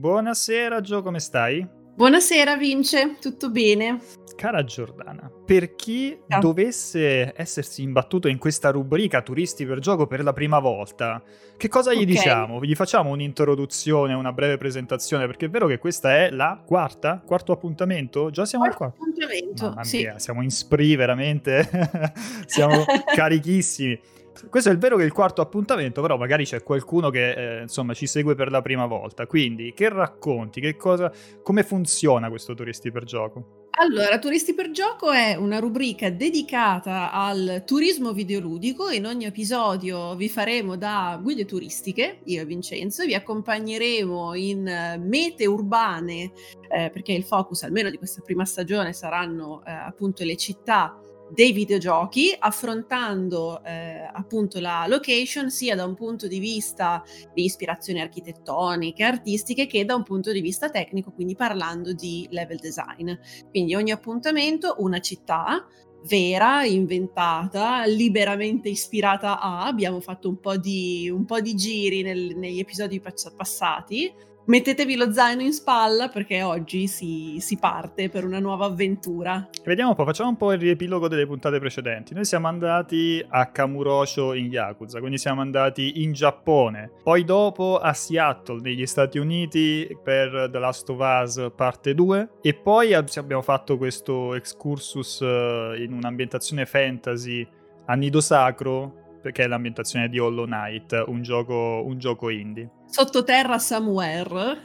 Buonasera Gio, come stai? Buonasera Vince, tutto bene? Cara Giordana, per chi Ciao. dovesse essersi imbattuto in questa rubrica Turisti per gioco per la prima volta, che cosa gli okay. diciamo? Gli facciamo un'introduzione, una breve presentazione, perché è vero che questa è la quarta, quarto appuntamento? Già siamo al quarto appuntamento, Mamma sì. Mia, siamo in spree veramente, siamo carichissimi. Questo è il vero che è il quarto appuntamento, però magari c'è qualcuno che eh, insomma ci segue per la prima volta. Quindi, che racconti? Che cosa, come funziona questo Turisti per Gioco? Allora, Turisti per Gioco è una rubrica dedicata al turismo videoludico. In ogni episodio vi faremo da guide turistiche, io e Vincenzo, vi accompagneremo in mete urbane, eh, perché il focus almeno di questa prima stagione saranno eh, appunto le città dei videogiochi, affrontando eh, appunto la location sia da un punto di vista di ispirazioni architettoniche, artistiche, che da un punto di vista tecnico, quindi parlando di level design. Quindi ogni appuntamento una città vera, inventata, liberamente ispirata a. Abbiamo fatto un po' di, un po di giri nel, negli episodi passati mettetevi lo zaino in spalla perché oggi si, si, parte per una nuova avventura. Vediamo un po', facciamo un po' il riepilogo delle puntate precedenti. Noi siamo andati a Kamurocho in Yakuza, quindi siamo andati in Giappone, poi dopo a Seattle negli Stati Uniti per The Last of Us parte 2 e poi abbiamo fatto questo excursus eh, in un'ambientazione fantasy a Nido Sacro perché è l'ambientazione di Hollow Knight, un gioco, un gioco indie. Sottoterra somewhere.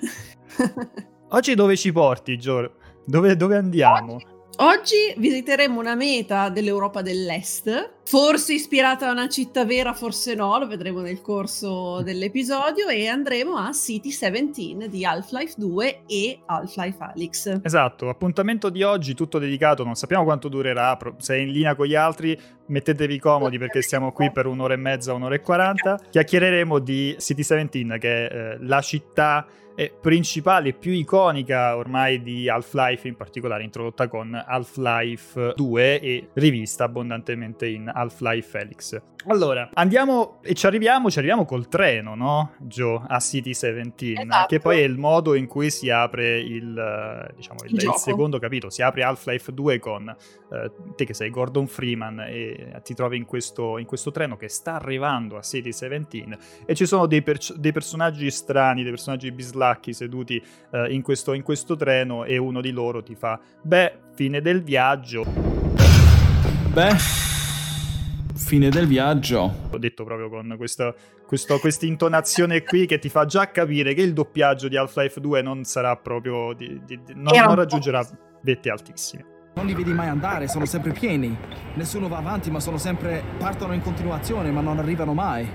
Oggi dove ci porti, Gio? Dove, dove andiamo? Oggi Oggi visiteremo una meta dell'Europa dell'Est, forse ispirata a una città vera, forse no, lo vedremo nel corso dell'episodio, e andremo a City 17 di Half-Life 2 e Half-Life Alyx. Esatto, appuntamento di oggi tutto dedicato, non sappiamo quanto durerà, se è in linea con gli altri mettetevi comodi perché siamo qui per un'ora e mezza, un'ora e quaranta, chiacchiereremo di City 17 che è eh, la città eh, principale, più iconica ormai di Half-Life, in particolare introdotta con Half-Life 2 e rivista abbondantemente in Half-Life Felix. Allora, andiamo e ci arriviamo, ci arriviamo col treno, no? Joe, a City 17, esatto. che poi è il modo in cui si apre il, diciamo, il, il, il secondo capitolo, si apre Half-Life 2 con eh, te che sei Gordon Freeman e ti trovi in questo, in questo, treno che sta arrivando a City 17 e ci sono dei, per- dei personaggi strani, dei personaggi bislacchi seduti eh, in, questo, in questo treno e uno di loro ti fa, beh, fine del viaggio. Beh fine del viaggio. Ho detto proprio con questa intonazione qui che ti fa già capire che il doppiaggio di Half-Life 2 non sarà proprio. Di, di, di, non, non raggiungerà vette altissime. Non li vedi mai andare, sono sempre pieni. Nessuno va avanti, ma sono sempre. partono in continuazione, ma non arrivano mai.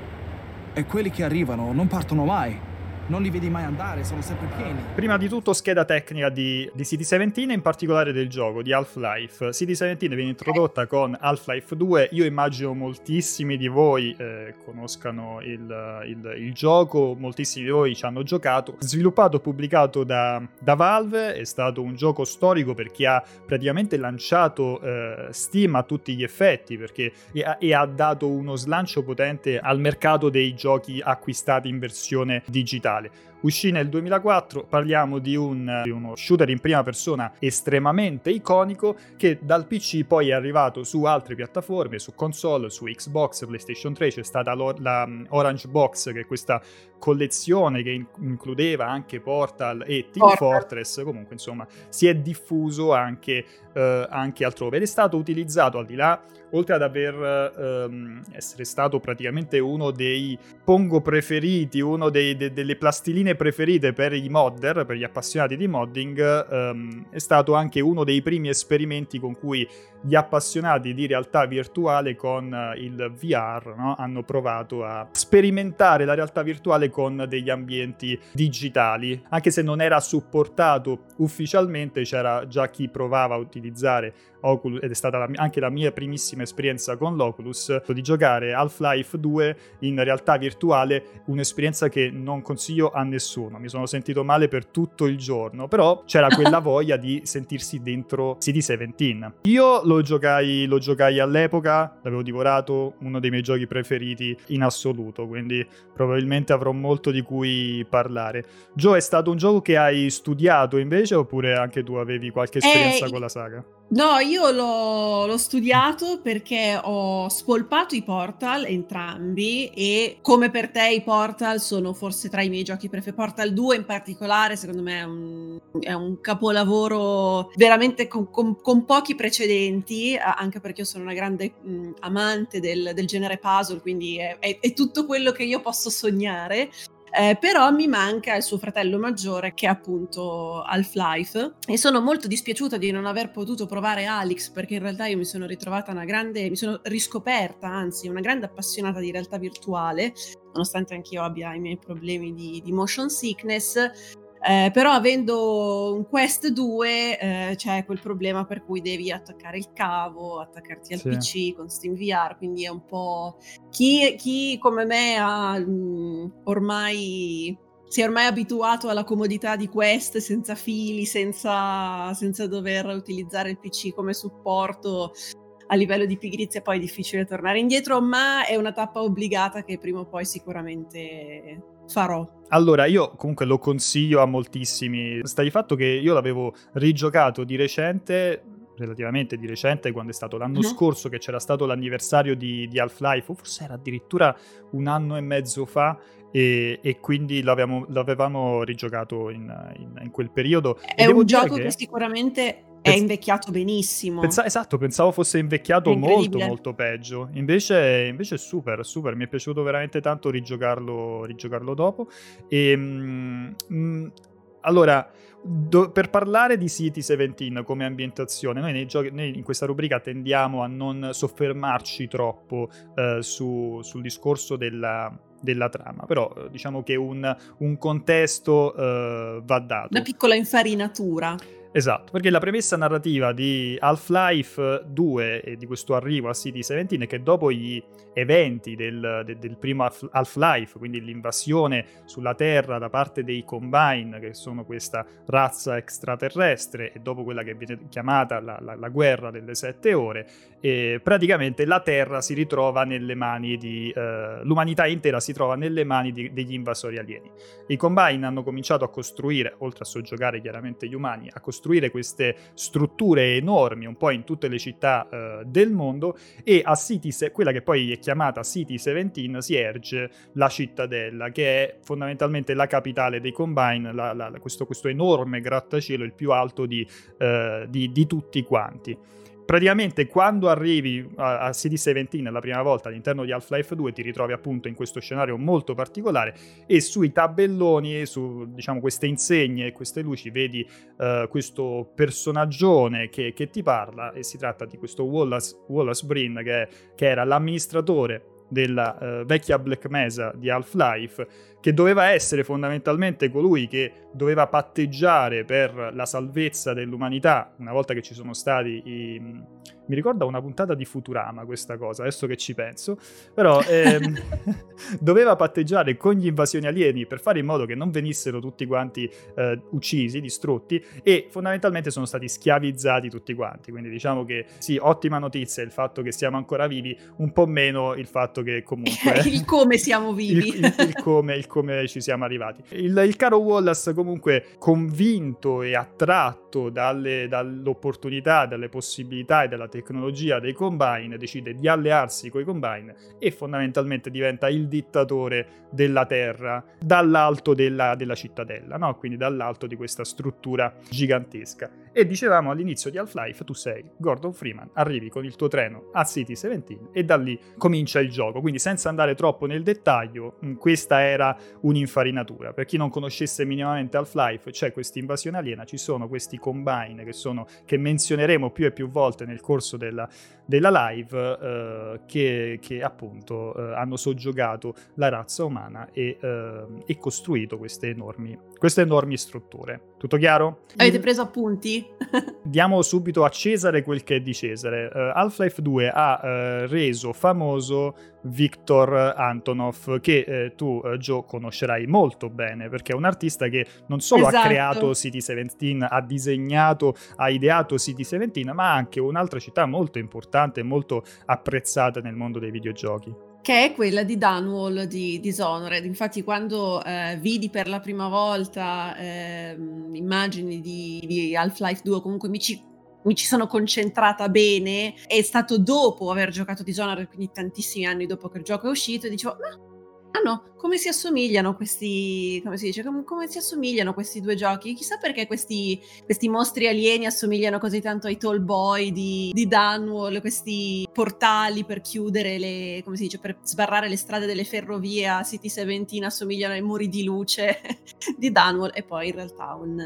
E quelli che arrivano non partono mai non li vedi mai andare, sono sempre pieni. Prima di tutto scheda tecnica di, di City 17, in particolare del gioco, di Half-Life. City 17 viene introdotta con Half-Life 2, io immagino moltissimi di voi eh, conoscano il, il, il, gioco, moltissimi di voi ci hanno giocato. Sviluppato e pubblicato da, da, Valve, è stato un gioco storico per chi ha praticamente lanciato eh, Steam a tutti gli effetti, perché e, e ha dato uno slancio potente al mercato dei giochi acquistati in versione digitale digitale. Uscì nel 2004, parliamo di, un, di, uno shooter in prima persona estremamente iconico che dal PC poi è arrivato su altre piattaforme, su console, su Xbox, PlayStation 3, c'è stata la um, Orange Box che è questa collezione che in- includeva anche Portal e Team Portal. Fortress, comunque insomma si è diffuso anche, uh, anche altrove ed è stato utilizzato al di là oltre ad aver ehm, essere stato praticamente uno dei pongo preferiti, uno dei, de, delle plastiline preferite per i modder, per gli appassionati di modding, ehm, è stato anche uno dei primi esperimenti con cui gli appassionati di realtà virtuale con il VR no? hanno provato a sperimentare la realtà virtuale con degli ambienti digitali, anche se non era supportato ufficialmente, c'era già chi provava a utilizzare Oculus, ed è stata la, anche la mia primissima esperienza con l'Oculus, di giocare Half-Life 2 in realtà virtuale, un'esperienza che non consiglio a nessuno. Mi sono sentito male per tutto il giorno, però c'era quella voglia di sentirsi dentro CD17. Io lo giocai, lo giocai all'epoca, l'avevo divorato, uno dei miei giochi preferiti in assoluto, quindi probabilmente avrò molto di cui parlare. Joe, è stato un gioco che hai studiato invece oppure anche tu avevi qualche esperienza eh, con la saga? No, io l'ho, l'ho, studiato perché ho spolpato i Portal entrambi e come per te i Portal sono forse tra i miei giochi preferiti. Portal 2 in particolare secondo me è un, è un capolavoro veramente con, con, con, pochi precedenti, anche perché io sono una grande mh, amante del, del, genere puzzle, quindi è, è, è tutto quello che io posso sognare. Eh, però mi manca il suo fratello maggiore che è appunto Half-Life. E sono molto dispiaciuta di non aver potuto provare Alex perché in realtà io mi sono ritrovata una grande, mi sono riscoperta anzi una grande appassionata di realtà virtuale nonostante anch'io abbia i miei problemi di, di motion sickness eh, però avendo un Quest 2 eh, c'è quel problema per cui devi attaccare il cavo, attaccarti al sì. PC con SteamVR, quindi è un po'... Chi, chi come me ha mh, mm, ormai si è ormai abituato alla comodità di Quest senza fili, senza, senza, dover utilizzare il PC come supporto a livello di pigrizia, poi è difficile tornare indietro, ma è una tappa obbligata che prima o poi sicuramente farò. Allora, io comunque lo consiglio a moltissimi. Sta di fatto che io l'avevo rigiocato di recente relativamente di recente, quando è stato l'anno uh-huh. scorso che c'era stato l'anniversario di, di, Half-Life, o forse era addirittura un anno e mezzo fa, e, e quindi l'avevamo, l'avevamo rigiocato in, in, in, quel periodo. È un gioco che... che sicuramente è invecchiato benissimo. Pensa- esatto, pensavo fosse invecchiato molto molto peggio. Invece, invece è super, super. Mi è piaciuto veramente tanto rigiocarlo, rigiocarlo dopo. E, mh, mm, allora, do, per parlare di City 17 come ambientazione, noi, giochi, noi, in questa rubrica tendiamo a non soffermarci troppo eh, su, sul discorso della, della trama, però diciamo che un, un contesto eh, va dato. Una piccola infarinatura. Esatto, perché la premessa narrativa di Half-Life 2 e di questo arrivo a City 17 è che dopo gli eventi del, del, del, primo Half-Life, quindi l'invasione sulla Terra da parte dei Combine, che sono questa razza extraterrestre, e dopo quella che viene chiamata la, la, la guerra delle sette ore, e praticamente la Terra si ritrova nelle mani di... Uh, l'umanità intera si trova nelle mani di, degli invasori alieni. I Combine hanno cominciato a costruire, oltre a soggiogare chiaramente gli umani, a costruire costruire queste strutture enormi un po' in tutte le città uh, del mondo e a City, quella che poi è chiamata City 17, si erge la cittadella che è fondamentalmente la capitale dei Combine, la, la, questo, questo, enorme grattacielo, il più alto di, uh, di, di tutti quanti praticamente quando arrivi a, a CD17 la prima volta all'interno di Half-Life 2 ti ritrovi appunto in questo scenario molto particolare e sui tabelloni, su diciamo queste insegne e queste luci vedi uh, questo personaggione che, che, ti parla e si tratta di questo Wallace, Wallace Brin che, che era l'amministratore della uh, vecchia Black Mesa di Half-Life, che doveva essere fondamentalmente colui che doveva patteggiare per la salvezza dell'umanità una volta che ci sono stati i mi ricorda una puntata di Futurama questa cosa, adesso che ci penso, però ehm, doveva patteggiare con gli invasioni alieni per fare in modo che non venissero tutti quanti eh, uccisi, distrutti e fondamentalmente sono stati schiavizzati tutti quanti, quindi diciamo che sì, ottima notizia il fatto che siamo ancora vivi, un po' meno il fatto che comunque... il come siamo vivi. Il, il, il, come, il come ci siamo arrivati. Il, il caro Wallace comunque convinto e attratto dalle, dall'opportunità, dalle possibilità e dalla tecnologia dei Combine, decide di allearsi con i Combine e fondamentalmente diventa il dittatore della Terra dall'alto della, della cittadella, no? quindi dall'alto di questa struttura gigantesca. E dicevamo all'inizio di Half-Life, tu sei Gordon Freeman, arrivi con il tuo treno a City 17 e da lì comincia il gioco, quindi senza andare troppo nel dettaglio, questa era un'infarinatura. Per chi non conoscesse minimamente Half-Life, c'è questa invasione aliena, ci sono questi Combine che, sono, che menzioneremo più e più volte nel corso della, della live eh, che, che, appunto eh, hanno soggiogato la razza umana e, eh, e costruito queste enormi, queste enormi strutture. Tutto chiaro? Avete preso appunti? Diamo subito a Cesare quel che è di Cesare. Uh, Half-Life 2 ha uh, reso famoso Viktor Antonov, che eh, tu, uh, Joe, conoscerai molto bene, perché è un artista che non solo esatto. ha creato City 17, ha disegnato, ha ideato City 17, ma anche un'altra città molto importante e molto apprezzata nel mondo dei videogiochi che è quella di Dunwall di Dishonored. Infatti, quando eh, vidi per la prima volta eh, immagini di, di, Half-Life 2, comunque mi ci, mi ci, sono concentrata bene. È stato dopo aver giocato Dishonored, quindi tantissimi anni dopo che il gioco è uscito, e dicevo, ma Ah no, come si assomigliano questi, come si dice, come, come si assomigliano questi due giochi? Chissà perché questi, questi, mostri alieni assomigliano così tanto ai Tall Boy di, di Dunwall, questi portali per chiudere le, come si dice, per sbarrare le strade delle ferrovie a City 17 assomigliano ai muri di luce di Dunwall e poi in realtà un,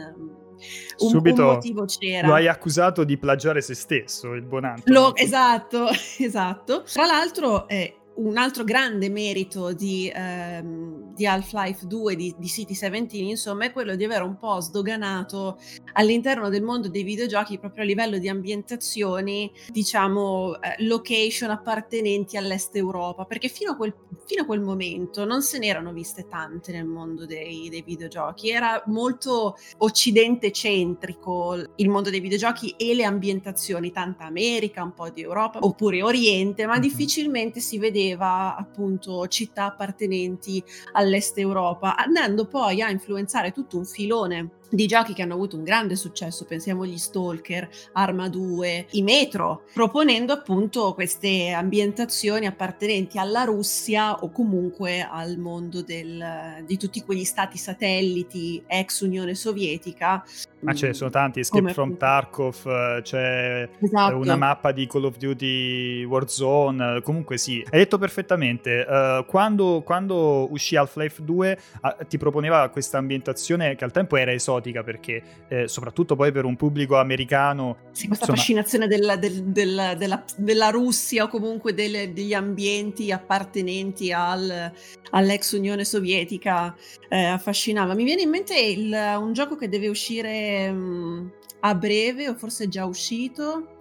un, Subito un motivo c'era. Lo hai accusato di plagiare se stesso, il Lo, esatto, esatto. Tra l'altro, eh, un altro grande merito di, ehm, di Half-Life 2, di, di, City 17, insomma, è quello di aver un po' sdoganato all'interno del mondo dei videogiochi, proprio a livello di ambientazioni, diciamo, eh, location appartenenti all'est Europa, perché fino a, quel, fino a, quel, momento non se ne erano viste tante nel mondo dei, dei videogiochi, era molto occidente centrico il mondo dei videogiochi e le ambientazioni, tanta America, un po' di Europa, oppure Oriente, ma mm-hmm. difficilmente si vedeva vedeva appunto città appartenenti all'est Europa, andando poi a influenzare tutto un filone di giochi che hanno avuto un grande successo, pensiamo agli Stalker, Arma 2, i Metro, proponendo appunto queste ambientazioni appartenenti alla Russia o comunque al mondo del, di tutti quegli stati satelliti ex Unione Sovietica. Ma ce ne sono tanti, Escape from appunto. Tarkov, c'è esatto. una mappa di Call of Duty Warzone, comunque sì, hai detto perfettamente, uh, quando, quando, uscì Half-Life 2 uh, ti proponeva questa ambientazione che al tempo era esotica, esotica perché eh, soprattutto poi per un pubblico americano... Sì, questa insomma... fascinazione della, del, del, della, della, Russia o comunque delle, degli ambienti appartenenti al, all'ex Unione Sovietica eh, affascinava. Mi viene in mente il, un gioco che deve uscire mh, mm, a breve o forse è già uscito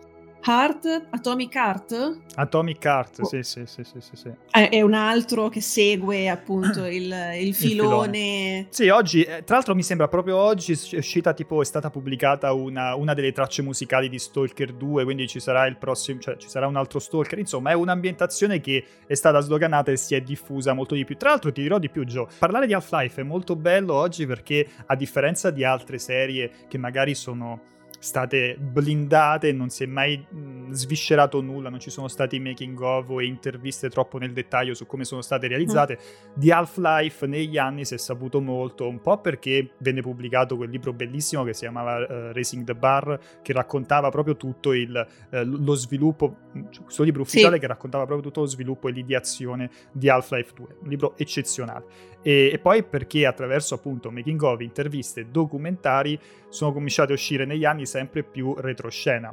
Heart, Atomic Heart? Atomic Heart, oh. sì, sì, sì, sì, sì, È un altro che segue appunto il, il, filone. il filone. Sì, oggi, eh, tra l'altro mi sembra proprio oggi è uscita tipo, è stata pubblicata una, una, delle tracce musicali di Stalker 2, quindi ci sarà il prossimo, cioè ci sarà un altro Stalker, insomma è un'ambientazione che è stata sdoganata e si è diffusa molto di più. Tra l'altro ti dirò di più Joe, parlare di Half-Life è molto bello oggi perché a differenza di altre serie che magari sono state blindate, non si è mai mh, sviscerato nulla, non ci sono stati making of o interviste troppo nel dettaglio su come sono state realizzate. Mm. Di Half-Life negli anni si è saputo molto, un po' perché venne pubblicato quel libro bellissimo che si chiamava uh, Racing the Bar, che raccontava proprio tutto il, uh, lo sviluppo, questo libro ufficiale sì. che raccontava proprio tutto lo sviluppo e l'ideazione di Half-Life 2, un libro eccezionale. E, e, poi perché attraverso appunto making of, interviste, documentari sono cominciati a uscire negli anni sempre più retroscena.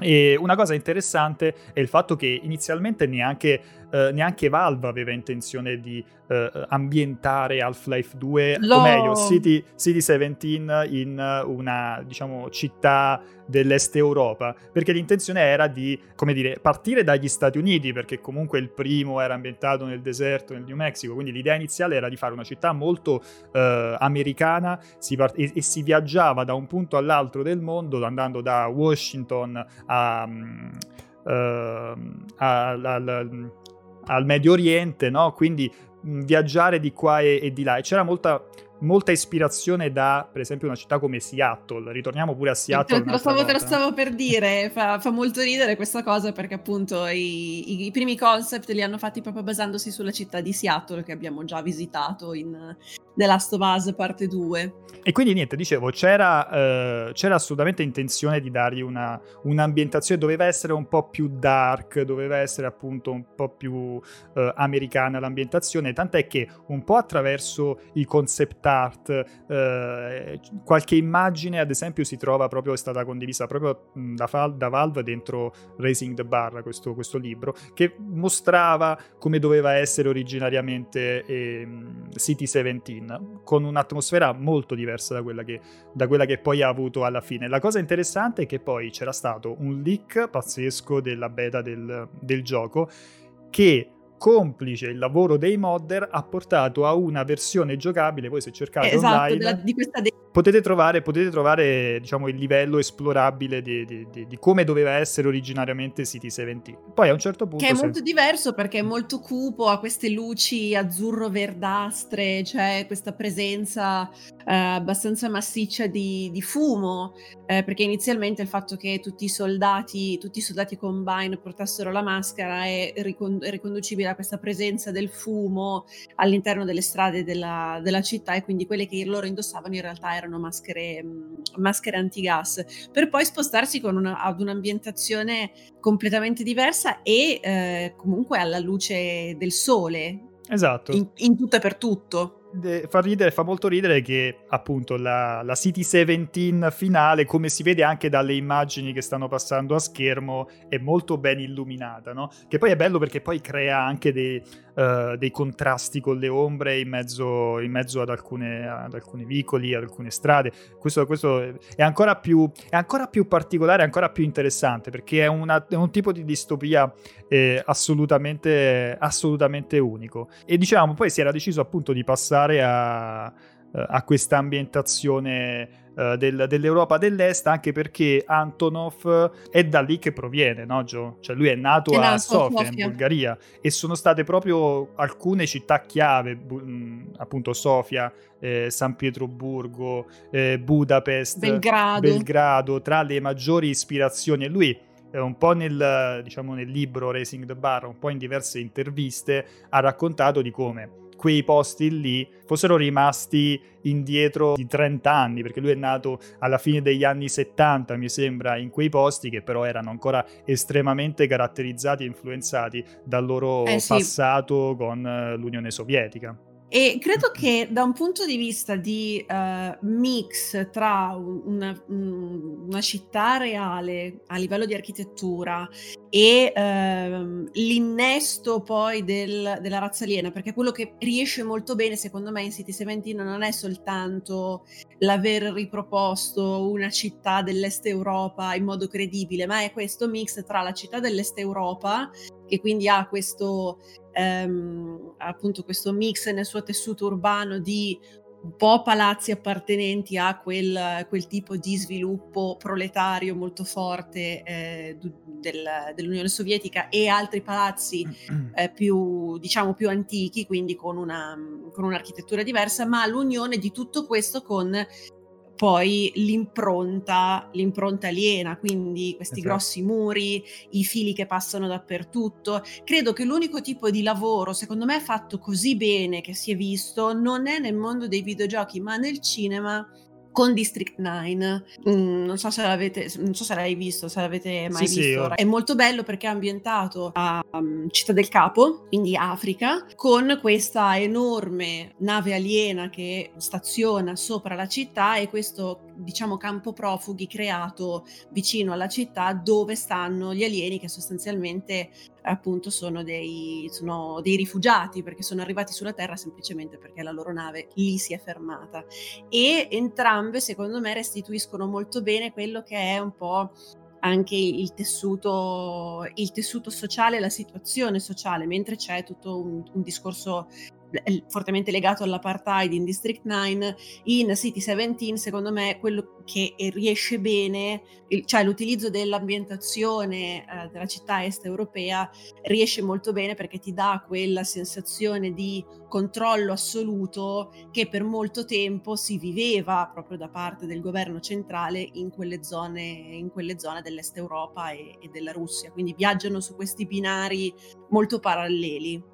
E una cosa interessante è il fatto che inizialmente neanche, eh, neanche Valve aveva intenzione di eh, ambientare Half-Life 2, Lo... o meglio, City, City 17 in una, diciamo, città dell'est Europa, perché l'intenzione era di, come dire, partire dagli Stati Uniti, perché comunque il primo era ambientato nel deserto, nel New Mexico, quindi l'idea iniziale era di fare una città molto eh, americana si part- e-, e, si viaggiava da un punto all'altro del mondo, andando da Washington a... Uh, a, a, a al Medio Oriente, no? Quindi viaggiare di qua e, e, di là. E c'era molta, molta ispirazione da, per esempio, una città come Seattle. Ritorniamo pure a Seattle. Te, lo, stavo, te lo stavo per dire, fa, fa, molto ridere questa cosa perché appunto i, i, primi concept li hanno fatti proprio basandosi sulla città di Seattle che abbiamo già visitato in The Last of Us parte 2. E quindi niente, dicevo, c'era, eh, c'era assolutamente intenzione di dargli una, un'ambientazione, doveva essere un po' più dark, doveva essere appunto un po' più eh, americana l'ambientazione, tant'è che un po' attraverso i concept art, eh, qualche immagine ad esempio si trova proprio, è stata condivisa proprio da, da Valve dentro Raising the Bar, questo, questo, libro, che mostrava come doveva essere originariamente ehm, City 17 17, con un'atmosfera molto diversa da quella, che, da quella che poi ha avuto alla fine. La cosa interessante è che poi c'era stato un leak pazzesco della beta del, del gioco che complice il lavoro dei modder ha portato a una versione giocabile poi se cercate esatto, online della, di questa de- potete trovare, potete trovare diciamo, il livello esplorabile di, di, di, di, come doveva essere originariamente City 17. Poi a un certo punto... Che è se... molto diverso perché è molto cupo, ha queste luci azzurro-verdastre, c'è cioè questa presenza eh, abbastanza massiccia di, fumo, eh, perché inizialmente il fatto che tutti i soldati, tutti i soldati combine portassero la maschera è, ricond- è riconducibile a questa presenza del fumo all'interno delle strade della, della città e quindi quelle che loro indossavano in realtà erano erano maschere, maschere antigas, per poi spostarsi una, ad un'ambientazione completamente diversa e eh, comunque alla luce del sole. Esatto. In, in tutto e per tutto fa ridere, fa molto ridere che appunto la, la, City 17 finale, come si vede anche dalle immagini che stanno passando a schermo, è molto ben illuminata, no? Che poi è bello perché poi crea anche dei, uh, dei contrasti con le ombre in mezzo, in mezzo ad, alcune, ad, alcuni vicoli, ad alcune strade. Questo, questo è, ancora più, è, ancora più, particolare, ancora più interessante perché è, una, è un tipo di distopia eh, assolutamente, assolutamente unico. E diciamo, poi si era deciso appunto di passare a, a questa ambientazione uh, del, dell'Europa dell'Est, anche perché Antonov è da lì che proviene, no Gio? Cioè lui è nato è a Sofia, Sofia, in Bulgaria, e sono state proprio alcune città chiave, mh, appunto Sofia, eh, San Pietroburgo, eh, Budapest, Belgrado. Belgrado, tra le maggiori ispirazioni. E lui un po' nel, diciamo, nel libro Racing the Bar, un po' in diverse interviste, ha raccontato di come quei posti lì fossero rimasti indietro di 30 anni, perché lui è nato alla fine degli anni 70, mi sembra, in quei posti che però erano ancora estremamente caratterizzati e influenzati dal loro eh sì. passato con eh, l'Unione Sovietica. E credo che da un punto di vista di uh, mix tra una, una, città reale a livello di architettura e uh, l'innesto poi del, della razza aliena, perché quello che riesce molto bene secondo me in City 17 non è soltanto l'aver riproposto una città dell'est Europa in modo credibile, ma è questo mix tra la città dell'est Europa, che quindi ha questo ehm, appunto questo mix nel suo tessuto urbano di un po' palazzi appartenenti a quel, quel tipo di sviluppo proletario molto forte eh, del, dell'Unione Sovietica e altri palazzi eh, più, diciamo, più antichi, quindi con, una, con un'architettura diversa, ma l'unione di tutto questo con poi l'impronta, l'impronta aliena, quindi questi esatto. grossi muri, i fili che passano dappertutto. Credo che l'unico tipo di lavoro, secondo me, fatto così bene che si è visto, non è nel mondo dei videogiochi, ma nel cinema con District 9. Mm, non so se l'avete, non so se l'hai visto, se l'avete mai sì, visto. Sì, è molto bello perché è ambientato a um, Città del Capo, quindi Africa, con questa enorme nave aliena che staziona sopra la città e questo diciamo campo profughi creato vicino alla città dove stanno gli alieni che sostanzialmente appunto sono dei, sono dei rifugiati perché sono arrivati sulla Terra semplicemente perché la loro nave lì si è fermata. E entrambe secondo me restituiscono molto bene quello che è un po' anche il tessuto, il tessuto sociale, la situazione sociale, mentre c'è tutto un, un discorso fortemente legato all'apartheid in District 9, in City 17 secondo me quello che riesce bene, cioè l'utilizzo dell'ambientazione eh, della città est europea riesce molto bene perché ti dà quella sensazione di controllo assoluto che per molto tempo si viveva proprio da parte del governo centrale in quelle zone, in quelle zone dell'est Europa e, e della Russia, quindi viaggiano su questi binari molto paralleli.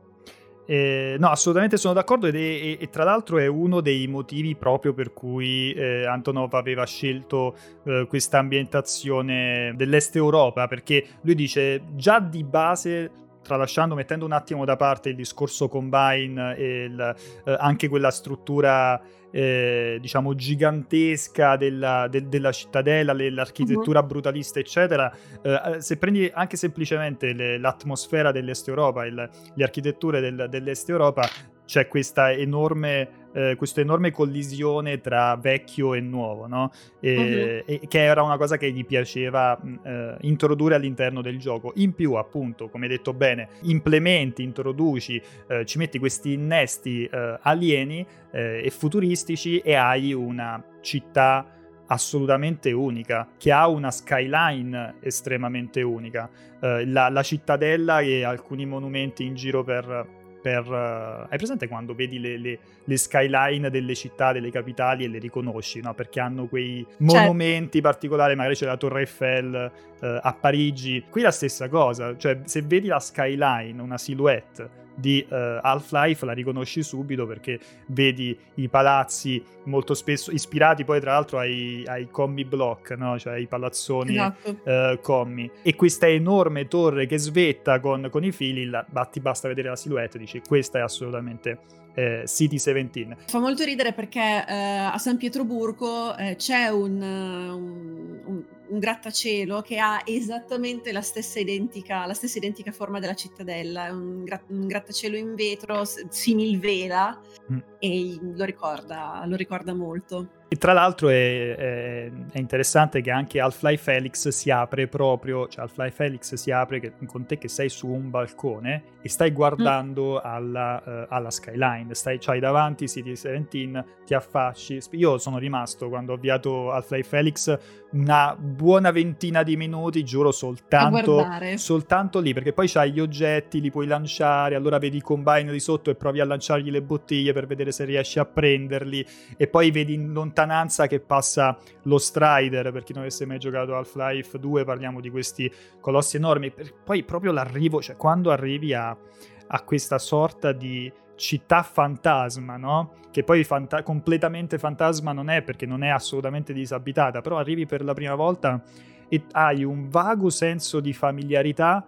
Eh, no, assolutamente sono d'accordo ed è, e, e, tra l'altro è uno dei motivi proprio per cui eh, Antonov aveva scelto eh, questa ambientazione dell'est Europa, perché lui dice già di base tralasciando, mettendo un attimo da parte il discorso combine e il, eh, anche quella struttura eh, diciamo gigantesca della, de, della cittadella, l'architettura uh-huh. brutalista, eccetera. Eh, se prendi anche semplicemente le, l'atmosfera dell'Est Europa, il, le architetture del, dell'Est Europa, c'è questa enorme eh, questa enorme collisione tra vecchio e nuovo, no? E, uh-huh. e, che era una cosa che gli piaceva eh, introdurre all'interno del gioco. In più, appunto, come hai detto bene, implementi, introduci, eh, ci metti questi innesti eh, alieni eh, e futuristici e hai una città assolutamente unica, che ha una skyline estremamente unica. Uh, la, la, cittadella e alcuni monumenti in giro per, per, uh, hai presente quando vedi le, le, le, skyline delle città, delle capitali e le riconosci, no? Perché hanno quei certo. monumenti particolari, magari c'è la Torre Eiffel uh, a Parigi. Qui la stessa cosa, cioè se vedi la skyline, una silhouette di uh, Half-Life la riconosci subito perché vedi i palazzi molto spesso ispirati poi tra l'altro ai, ai commi block, no? cioè ai palazzoni esatto. uh, commi. E questa enorme torre che svetta con, con i fili, la, ti basta vedere la silhouette e dici questa è assolutamente eh, City 17. Fa molto ridere perché eh, a San Pietroburgo eh, c'è un, un, un, un, grattacielo che ha esattamente la stessa identica, la stessa identica forma della cittadella, un, gra- un grattacielo in vetro similvela mm. e lo ricorda, lo ricorda molto. E tra l'altro è, è, è, interessante che anche Half-Life Felix si apre proprio, cioè Half-Life Felix si apre che, con te che sei su un balcone e stai guardando mm. alla, uh, alla, skyline, stai c'hai davanti City 17, ti affacci. Io sono rimasto quando ho avviato Half-Life Felix una buona ventina di minuti, giuro, soltanto, soltanto lì, perché poi c'hai gli oggetti, li puoi lanciare, allora vedi i combine di sotto e provi a lanciargli le bottiglie per vedere se riesci a prenderli e poi vedi in lontananza lontananza che passa lo Strider, per chi non avesse mai giocato Half-Life 2 parliamo di questi colossi enormi, poi proprio l'arrivo, cioè quando arrivi a, a questa sorta di città fantasma, no? Che poi fanta- completamente fantasma non è perché non è assolutamente disabitata, però arrivi per la prima volta e hai un vago senso di familiarità,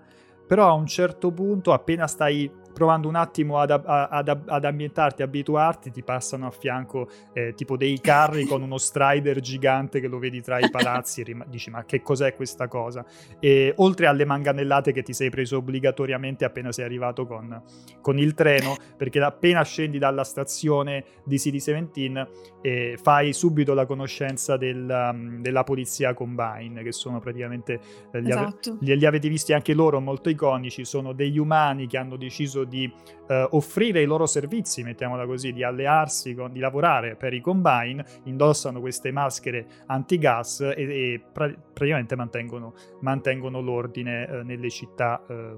però a un certo punto appena stai provando un attimo ad, ad, ad ambientarti, abituarti, ti passano a fianco eh, tipo dei carri con uno strider gigante che lo vedi tra i palazzi rim- dici ma che cos'è questa cosa? E oltre alle manganellate che ti sei preso obbligatoriamente appena sei arrivato con, con il treno, perché appena scendi dalla stazione di City 17 eh, fai subito la conoscenza del, um, della polizia Combine, che sono praticamente, eh, li, esatto. ave- li, li avete visti anche loro molto iconici, sono degli umani che hanno deciso di eh, offrire i loro servizi, mettiamola così, di allearsi, con, di lavorare per i combine, indossano queste maschere antigas e, e pra- praticamente mantengono, mantengono l'ordine eh, nelle città, eh,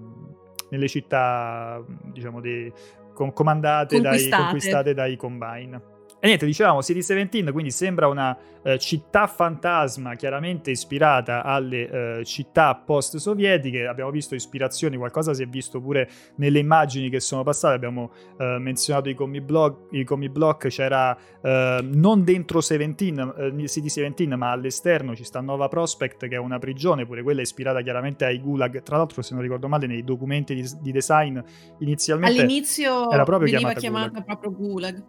nelle città diciamo, di, com- comandate dai, conquistate dai combine. E niente, dicevamo City 17, quindi sembra una eh, città fantasma, chiaramente ispirata alle eh, città post-sovietiche. Abbiamo visto ispirazioni, qualcosa si è visto pure nelle immagini che sono passate. Abbiamo eh, menzionato i comic block, i comic block c'era eh, non dentro 17, eh, City 17, ma all'esterno ci sta Nova Prospect, che è una prigione, pure quella ispirata chiaramente ai gulag. Tra l'altro, se non ricordo male, nei documenti di, di design inizialmente All'inizio era proprio veniva chiamata, chiamata proprio gulag.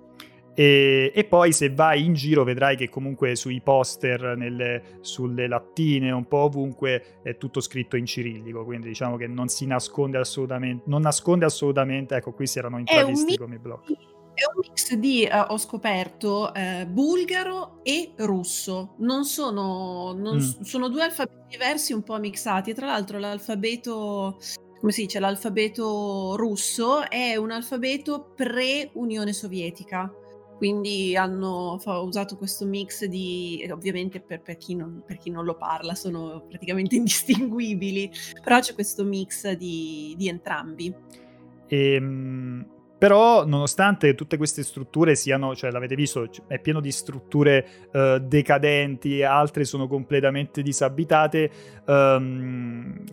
E, e, poi se vai in giro vedrai che comunque sui poster, nelle, sulle lattine, un po' ovunque è tutto scritto in cirillico, quindi diciamo che non si nasconde assolutamente, non nasconde assolutamente, ecco qui si erano intravisti come blocchi. È un mix di, uh, ho scoperto, uh, bulgaro e russo. Non sono, non mm. sono due alfabeti diversi un po' mixati. Tra l'altro l'alfabeto come si dice, l'alfabeto russo è un alfabeto pre-Unione Sovietica quindi hanno usato questo mix di, ovviamente per, per, chi non, per, chi non, lo parla sono praticamente indistinguibili, però c'è questo mix di, di entrambi. Ehm, però, nonostante tutte queste strutture siano, cioè l'avete visto, è pieno di strutture uh, decadenti, altre sono completamente disabitate. Um,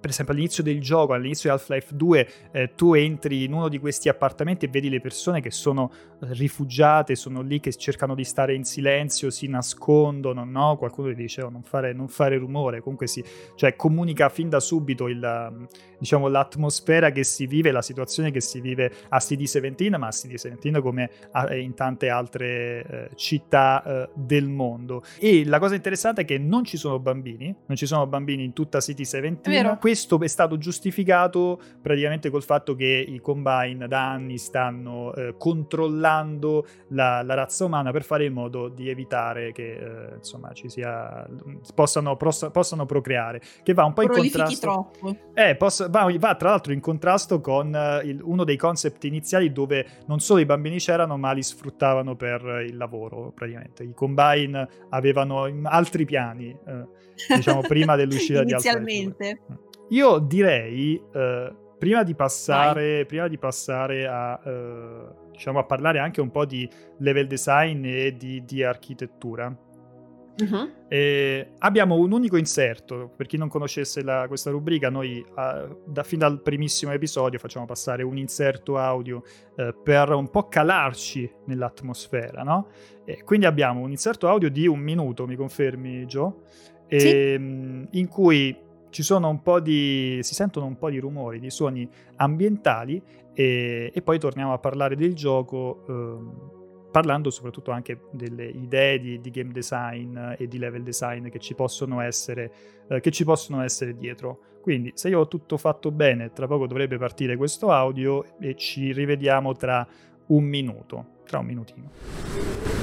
per esempio, all'inizio del gioco, all'inizio di Half-Life 2, eh, tu entri in uno di questi appartamenti e vedi le persone che sono rifugiate, sono lì che cercano di stare in silenzio, si nascondono, no? Qualcuno gli dice oh, non, fare, non fare rumore, comunque si, cioè, comunica fin da subito il, diciamo, l'atmosfera che si vive, la situazione che si vive a City CD17, ma CD17 come in tante altre eh, città eh, del mondo. E la cosa interessante è che non ci sono bambini, non ci sono bambini in tutta CD17. Questo è stato giustificato praticamente col fatto che i Combine da anni stanno eh, controllando la, la, razza umana per fare in modo di evitare che eh, insomma ci sia possano, possa, possano procreare, che va un po' in contrasto. troppo. Eh, posso, va, va, tra l'altro in contrasto con uh, il, uno dei concept iniziali dove non solo i bambini c'erano, ma li sfruttavano per il lavoro, praticamente. I Combine avevano altri piani, uh, diciamo, prima dell'uscita di Inizialmente. Io direi, uh, prima, di passare, prima di passare a, diciamo, a parlare anche un po' di level design e di, di architettura, Uh-huh. abbiamo un unico inserto, per chi non conoscesse la, questa rubrica, noi uh, da, fin dal primissimo episodio facciamo passare un inserto audio uh, per un po' calarci nell'atmosfera, no? E quindi abbiamo un inserto audio di un minuto, mi confermi Joe? Sì. um, in cui ci sono un po' di... si sentono un po' di rumori, di suoni ambientali e, e poi torniamo a parlare del gioco. Parlando soprattutto anche delle idee di, di, game design e di level design che ci essere, eh, che ci possono essere dietro. Quindi se io ho tutto fatto bene, tra poco dovrebbe partire questo audio e ci rivediamo tra un minuto, tra un minutino.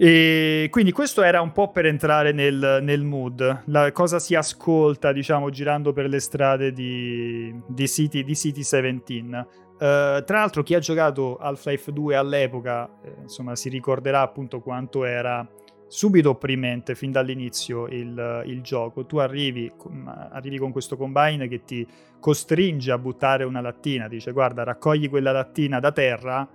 E quindi questo era un po' per entrare nel, nel mood, la cosa si ascolta, diciamo, girando per le strade di, di, City, di City 17. Uh, eh, tra l'altro, chi ha giocato Half-Life 2 all'epoca, eh, insomma, si ricorderà appunto quanto era subito opprimente fin dall'inizio il, il gioco. Tu arrivi, arrivi, con questo combine che ti costringe a buttare una lattina, dice guarda raccogli quella lattina da terra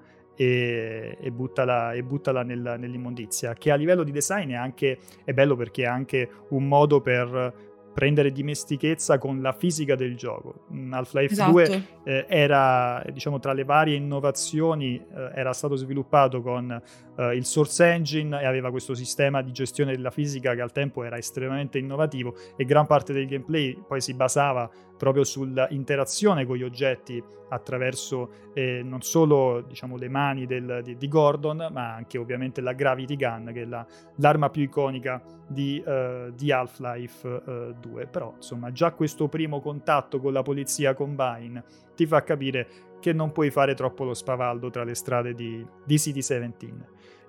e, e, buttala, e buttala nel, nell'immondizia, che a livello di design è, anche, è bello perché è anche un modo per prendere dimestichezza con la fisica del gioco. Mm, Half-Life esatto. 2 eh, era, diciamo, tra le varie innovazioni, eh, era stato sviluppato con eh, il Source Engine e aveva questo sistema di gestione della fisica che al tempo era estremamente innovativo e gran parte del gameplay poi si basava proprio sull'interazione con gli oggetti attraverso eh, non solo diciamo, le mani del, di, di, Gordon, ma anche ovviamente la Gravity Gun, che è la, l'arma più iconica di, uh, di Half-Life uh, 2. Però, insomma, già questo primo contatto con la polizia Combine ti fa capire che non puoi fare troppo lo spavaldo tra le strade di, di City 17.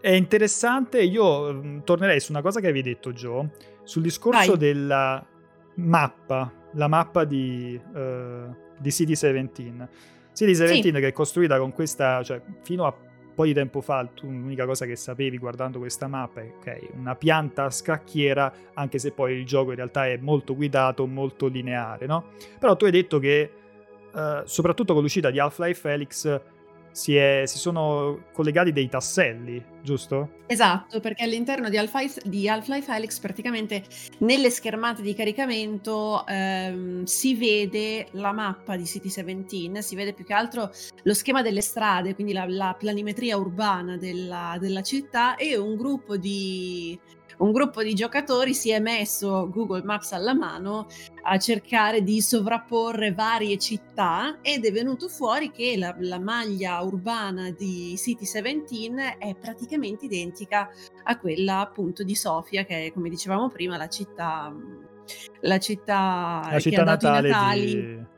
È interessante, io mh, mm, tornerei su una cosa che avevi detto, Joe, sul discorso Vai. della mappa la mappa di, uh, di CD17. CD17 sì. che è costruita con questa, cioè fino a po' di tempo fa tu, l'unica cosa che sapevi guardando questa mappa è ok, una pianta scacchiera, anche se poi il gioco in realtà è molto guidato, molto lineare, no? Però tu hai detto che uh, soprattutto con l'uscita di Half-Life Felix si, è, si, sono collegati dei tasselli, giusto? Esatto, perché all'interno di Half-Life, di Half-Life Helix praticamente nelle schermate di caricamento ehm, si vede la mappa di City 17, si vede più che altro lo schema delle strade, quindi la, la planimetria urbana della, della città e un gruppo di un gruppo di giocatori si è messo Google Maps alla mano a cercare di sovrapporre varie città ed è venuto fuori che la, la maglia urbana di City 17 è praticamente identica a quella appunto di Sofia, che è come dicevamo prima la città, la città, la città natale di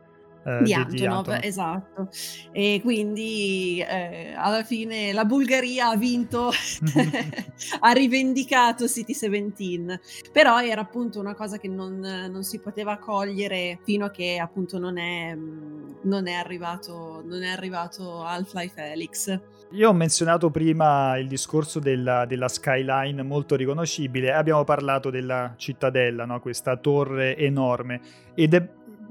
eh, di di- di Antonov, Antonov. esatto. E quindi eh, alla fine la Bulgaria ha vinto, ha rivendicato City 17, però era appunto una cosa che non, non si poteva cogliere fino a che appunto non è, mh, non è arrivato, non è arrivato Half-Life Helix. Io ho menzionato prima il discorso della, della skyline molto riconoscibile, abbiamo parlato della cittadella, no? questa torre enorme, ed è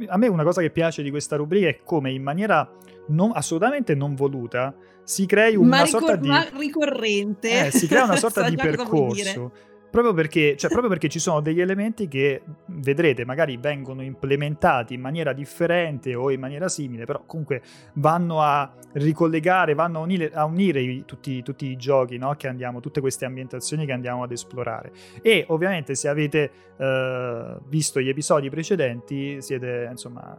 a me una cosa che piace di questa rubrica è come in maniera non- assolutamente non voluta si crei una ma, sorta ricor- di... ricorrente. Eh, si crea una sorta So di percorso. Proprio perché, cioè, proprio perché ci sono degli elementi che vedrete magari vengono implementati in maniera differente o in maniera simile, però comunque vanno a ricollegare, vanno a unire, a unire i- tutti, tutti i giochi no? che andiamo, tutte queste ambientazioni che andiamo ad esplorare. E ovviamente se avete eh, visto gli episodi precedenti siete, insomma,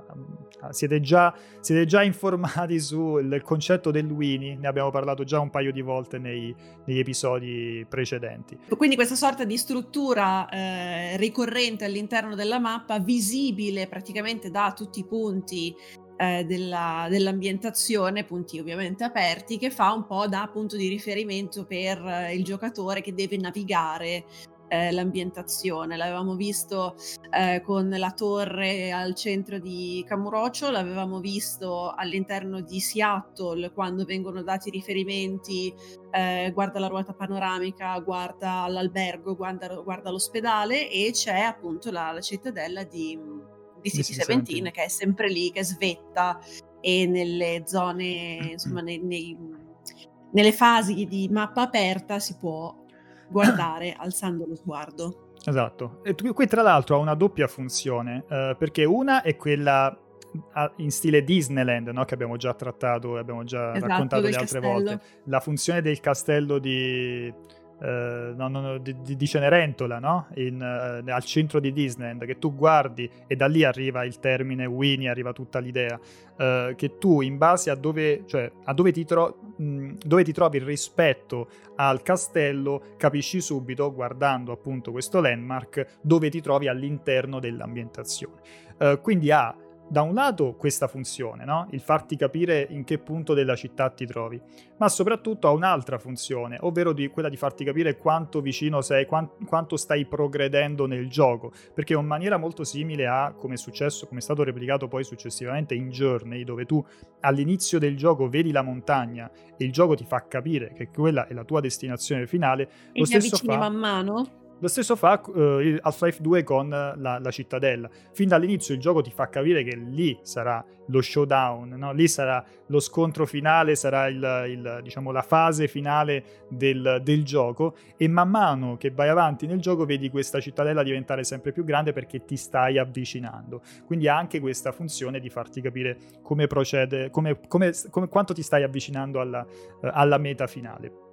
siete già, siete già informati sul concetto del Winnie, ne abbiamo parlato già un paio di volte nei, negli episodi precedenti. Quindi questa sorta di struttura eh, ricorrente all'interno della mappa, visibile praticamente da tutti i punti eh, della- dell'ambientazione, punti ovviamente aperti, che fa un po' da punto di riferimento per eh, il giocatore che deve navigare eh, l'ambientazione. L'avevamo visto eh, con la torre al centro di Camurocio, l'avevamo visto all'interno di Seattle quando vengono dati riferimenti eh, guarda la ruota panoramica, guarda l'albergo, guarda, guarda l'ospedale e c'è appunto la, la cittadella di, di City City 17 17. che è sempre lì, che svetta e nelle zone, insomma, nei- nei- nelle fasi di mappa aperta si può guardare alzando lo sguardo. Esatto. E qui tra l'altro ha una doppia funzione, eh, perché una è quella in stile Disneyland, no? che abbiamo già trattato e abbiamo già Esatto, raccontato le altre castello. volte. La funzione del castello di, eh, no, no, di, di- Cenerentola, no? In, eh, al centro di Disneyland, che tu guardi e da lì arriva il termine Winnie, arriva tutta l'idea, eh, che tu in base a dove, cioè, a dove ti, tro- mh, dove ti trovi rispetto al castello, capisci subito, guardando appunto questo landmark, dove ti trovi all'interno dell'ambientazione. Eh, quindi ha da un lato questa funzione, no? il farti capire in che punto della città ti trovi, ma soprattutto ha un'altra funzione, ovvero di quella di farti capire quanto vicino sei, quan- quanto stai progredendo nel gioco, perché in maniera molto simile a come è successo, come è stato replicato poi successivamente in Journey, dove tu all'inizio del gioco vedi la montagna e il gioco ti fa capire che quella è la tua destinazione finale, E lo ti stesso avvicini fa man mano? Lo stesso fa eh, Half-Life 2 con la, la cittadella. Fin dall'inizio il gioco ti fa capire che lì sarà lo showdown, no? lì sarà lo scontro finale, sarà il, il, diciamo, la fase finale del, del gioco e man mano che vai avanti nel gioco vedi questa cittadella diventare sempre più grande perché ti stai avvicinando. Quindi ha anche questa funzione di farti capire come procede, come, come, come- quanto ti stai avvicinando alla, eh, alla meta finale.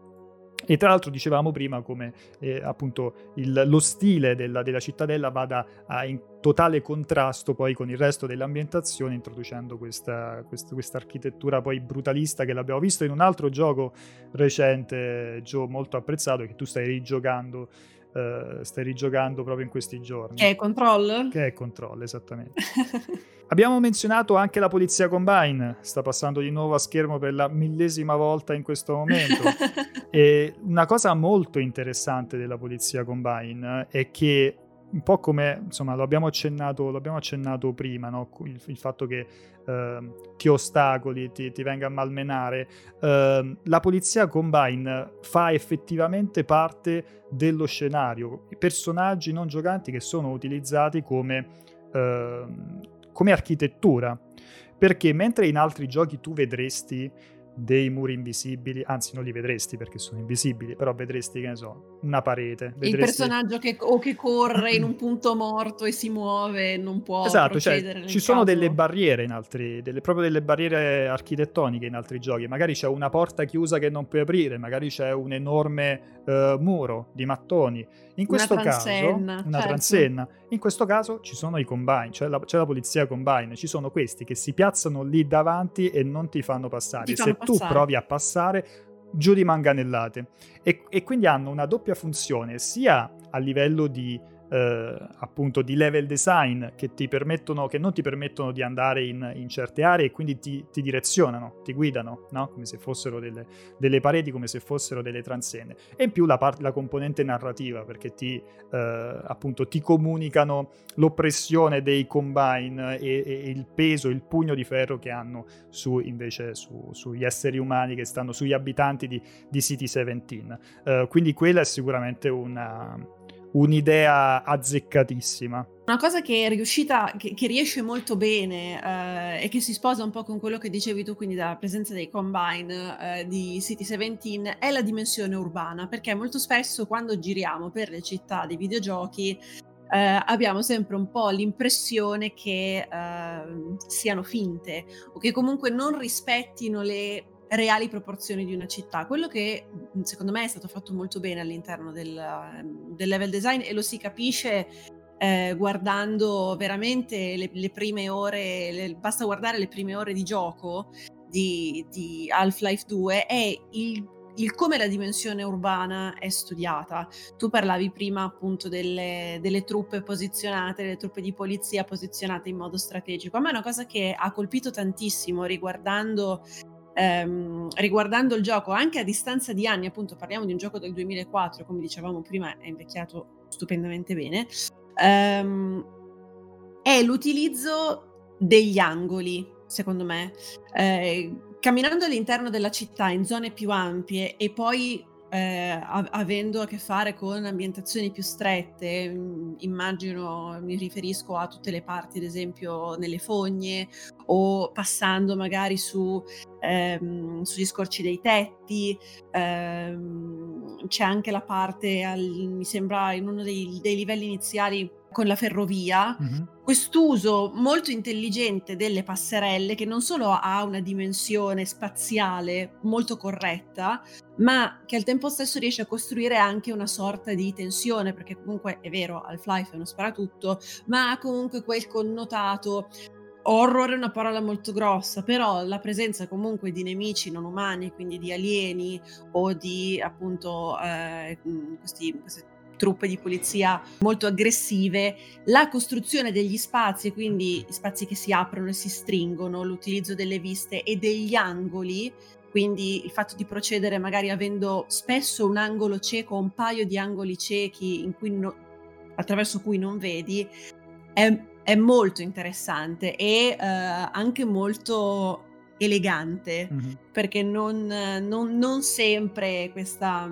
E tra l'altro dicevamo prima come eh, appunto il- lo stile della, della cittadella vada a- in totale contrasto poi con il resto dell'ambientazione, introducendo questa, questa architettura poi brutalista che l'abbiamo visto in un altro gioco recente, Joe, molto apprezzato, che tu stai rigiocando, eh, stai rigiocando proprio in questi giorni. Che è control? Che è Control, esattamente. Abbiamo menzionato anche la polizia Combine, sta passando di nuovo a schermo per la millesima volta in questo momento. E una cosa molto interessante della polizia Combine è che un po' come insomma lo abbiamo accennato, lo abbiamo accennato prima, no? il, il fatto che ehm, ti ostacoli, ti, ti venga a malmenare, ehm, la polizia Combine fa effettivamente parte dello scenario, personaggi non giocanti che sono utilizzati come, ehm, come architettura, perché mentre in altri giochi tu vedresti dei muri invisibili, anzi non li vedresti perché sono invisibili, però vedresti, che ne so, una parete. Il vedresti- personaggio che, o che corre in un punto morto e si muove non può Esatto, cioè, ci sono caso- delle barriere in altri, delle, proprio delle barriere architettoniche in altri giochi. Magari c'è una porta chiusa che non puoi aprire, magari c'è un enorme eh, muro di mattoni. In questo caso, transenna, una certo. transenna. In questo caso ci sono i combine, cioè la, c'è la polizia combine, ci sono questi che si piazzano lì davanti e non ti fanno passare. Ti Se fanno tu passare. provi a passare, giù di manganellate. E, e quindi hanno una doppia funzione, sia a livello di eh, appunto di level design che ti permettono, che non ti permettono di andare in, in certe aree e quindi ti, ti direzionano, ti guidano, no? come se fossero delle, delle, pareti, come se fossero delle transenne. E in più la, part- la componente narrativa, perché ti, eh, appunto, ti comunicano l'oppressione dei combine e, e, il peso, il pugno di ferro che hanno su, invece su, sugli esseri umani che stanno, sugli abitanti di, di City 17. Uh, quindi quella è sicuramente una, un'idea azzeccatissima. Una cosa che è riuscita, che, che riesce molto bene eh, e che si sposa un po' con quello che dicevi tu, quindi dalla presenza dei combine eh, di City 17, è la dimensione urbana, perché molto spesso quando giriamo per le città dei videogiochi eh, abbiamo sempre un po' l'impressione che eh, siano finte o che comunque non rispettino le reali proporzioni di una città. Quello che secondo me è stato fatto molto bene all'interno del, del level design e lo si capisce eh, guardando veramente le, le prime ore, le, basta guardare le prime ore di gioco di, di Half-Life 2, è il il come la dimensione urbana è studiata. Tu parlavi prima appunto delle, delle, truppe posizionate, delle truppe di polizia posizionate in modo strategico. A me è una cosa che ha colpito tantissimo riguardando ehm, riguardando il gioco, anche a distanza di anni, appunto parliamo di un gioco del 2004, come dicevamo prima, è invecchiato stupendamente bene, ehm, è l'utilizzo degli angoli, secondo me. Eh, camminando all'interno della città in zone più ampie e poi eh, avendo a che fare con ambientazioni più strette, mm, immagino, mi riferisco a tutte le parti, ad esempio nelle fogne o passando magari su, ehm, sugli scorci dei tetti, ehm, c'è anche la parte, al, mi sembra, in uno dei, dei livelli iniziali con la ferrovia, mm-hmm. quest'uso molto intelligente delle passerelle che non solo ha una dimensione spaziale molto corretta, ma che al tempo stesso riesce a costruire anche una sorta di tensione, perché comunque è vero, Half-Life è uno sparatutto, ma ha comunque quel connotato Horror è una parola molto grossa, però la presenza comunque di nemici non umani, quindi di alieni o di appunto eh, questi, queste truppe di polizia molto aggressive, la costruzione degli spazi, quindi spazi che si aprono e si stringono, l'utilizzo delle viste e degli angoli, quindi il fatto di procedere magari avendo spesso un angolo cieco un paio di angoli ciechi cui no, attraverso cui non vedi, è, è molto interessante e uh, anche molto elegante, mm-hmm. perché non, non, non sempre questa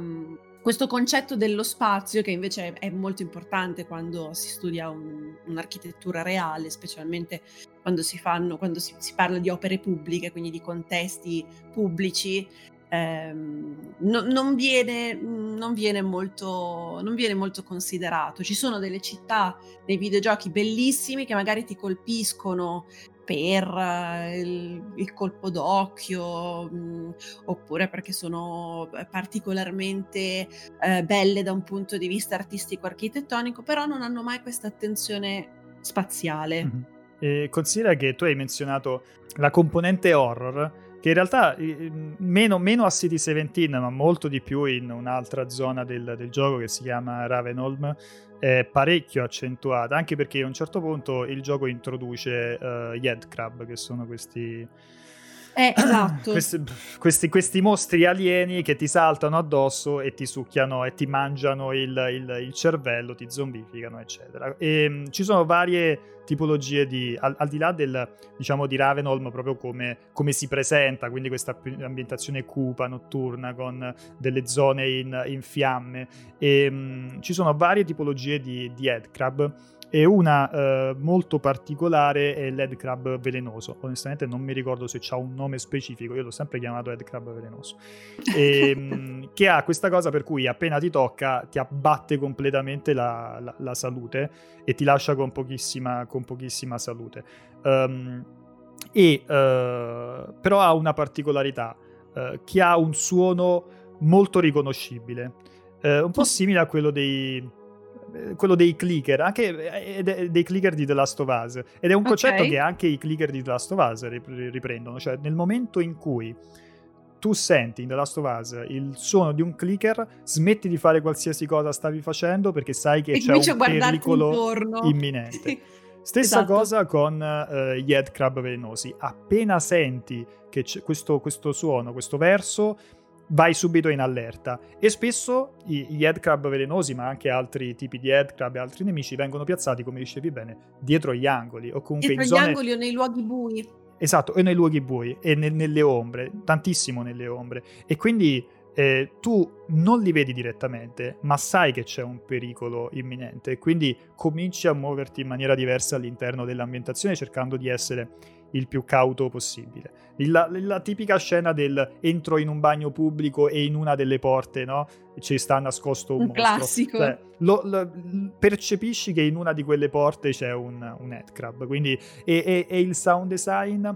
questo concetto dello spazio, che invece è molto importante quando si studia un, un'architettura reale, specialmente quando si, fanno, quando si, si parla di opere pubbliche, quindi di contesti pubblici, ehm, no, non, viene, non, viene molto, non viene molto considerato. Ci sono delle città nei videogiochi bellissimi che magari ti colpiscono per il, il colpo d'occhio mh, mm, oppure perché sono eh, particolarmente eh, belle da un punto di vista artistico architettonico però non hanno mai questa attenzione spaziale mm-hmm. e considera che tu hai menzionato la componente horror che in realtà meno, meno, a City 17 ma molto di più in un'altra zona del, del gioco che si chiama Ravenholm è parecchio accentuata, anche perché a un certo punto il gioco introduce uh, gli headcrab, che sono questi... Eh, esatto. questi, questi, questi, mostri alieni che ti saltano addosso e ti succhiano e ti mangiano il, il, il cervello, ti zombificano, eccetera. E um, ci sono varie tipologie di, al, al, di là del, diciamo, di Ravenholm, proprio come, come, si presenta, quindi questa ambientazione cupa, notturna, con delle zone in, in fiamme, e, um, ci sono varie tipologie di, di headcrab e una eh, molto particolare è l'headcrab velenoso. Onestamente non mi ricordo se ha un nome specifico, io l'ho sempre chiamato headcrab velenoso, e, ehm, che ha questa cosa per cui appena ti tocca ti abbatte completamente la, la, la salute e ti lascia con pochissima, con pochissima salute. Um, e, uh, però ha una particolarità, uh, che ha un suono molto riconoscibile, uh, un po' simile a quello dei quello dei clicker, anche eh, dei clicker di The Last of Us. Ed è un concetto okay. che anche i clicker di The Last of Us riprendono, cioè nel momento in cui tu senti in The Last of Us il suono di un clicker, smetti di fare qualsiasi cosa stavi facendo perché sai che e c'è un pericolo intorno. imminente. Stessa esatto. cosa con uh, gli headcrab velenosi. Appena senti che questo, questo suono, questo verso, vai subito in allerta. E spesso gli headcrab velenosi, ma anche altri tipi di headcrab e altri nemici, vengono piazzati, come dicevi bene, dietro gli angoli o comunque dietro in gli zone... angoli o nei luoghi bui. Esatto, e nei luoghi bui e ne- nelle ombre, tantissimo nelle ombre. E quindi eh, tu non li vedi direttamente, ma sai che c'è un pericolo imminente, quindi cominci a muoverti in maniera diversa all'interno dell'ambientazione cercando di essere il più cauto possibile. La, la, tipica scena del entro in un bagno pubblico e in una delle porte, no? Ci sta nascosto un, un mostro. classico. Cioè, lo, lo, percepisci che in una di quelle porte c'è un, un headcrab, quindi e, e, e il sound design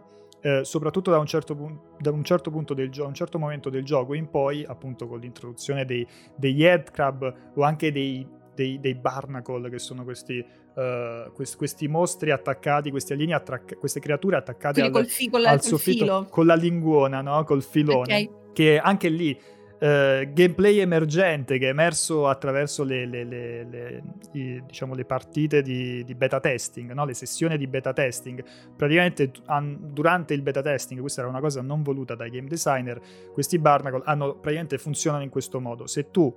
eh, soprattutto da un, certo da un certo punto del gioco, un certo momento del gioco in poi, appunto con l'introduzione dei, degli headcrab o anche dei, dei, dei barnacle, che sono questi, uh, questi, questi, mostri attaccati, questi alieni, attrac- queste creature attaccate al, fi- al soffitto filo. con la linguona, no? col filone, okay. che anche lì Uh, gameplay emergente che è emerso attraverso le, le, le, le i, diciamo, le partite di, di, beta testing, no? le sessioni di beta testing. Praticamente an, durante il beta testing, questa era una cosa non voluta dai game designer, questi barnacle hanno, praticamente funzionano in questo modo. Se tu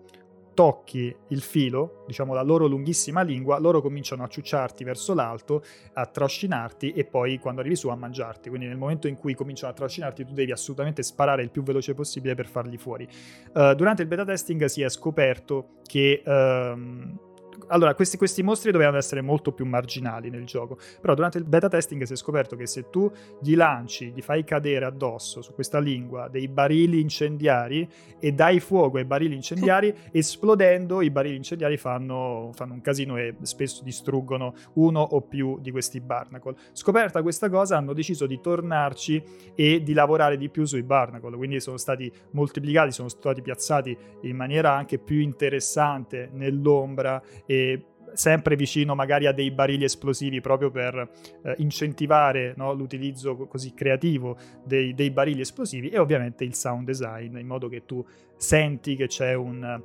tocchi il filo, diciamo la loro lunghissima lingua, loro cominciano a ciucciarti verso l'alto, a trascinarti e poi quando arrivi su a mangiarti. Quindi nel momento in cui cominciano a trascinarti tu devi assolutamente sparare il più veloce possibile per farli fuori. Uh, durante il beta testing si è scoperto che... Uh, allora, questi, questi, mostri dovevano essere molto più marginali nel gioco, però durante il beta testing si è scoperto che se tu gli lanci, gli fai cadere addosso su questa lingua dei barili incendiari e dai fuoco ai barili incendiari, esplodendo i barili incendiari fanno, fanno un casino e spesso distruggono uno o più di questi barnacle. Scoperta questa cosa hanno deciso di tornarci e di lavorare di più sui barnacle, quindi sono stati moltiplicati, sono stati piazzati in maniera anche più interessante nell'ombra e sempre vicino magari a dei barili esplosivi proprio per eh, incentivare no, l'utilizzo così creativo dei, dei, barili esplosivi e ovviamente il sound design in modo che tu senti che c'è un...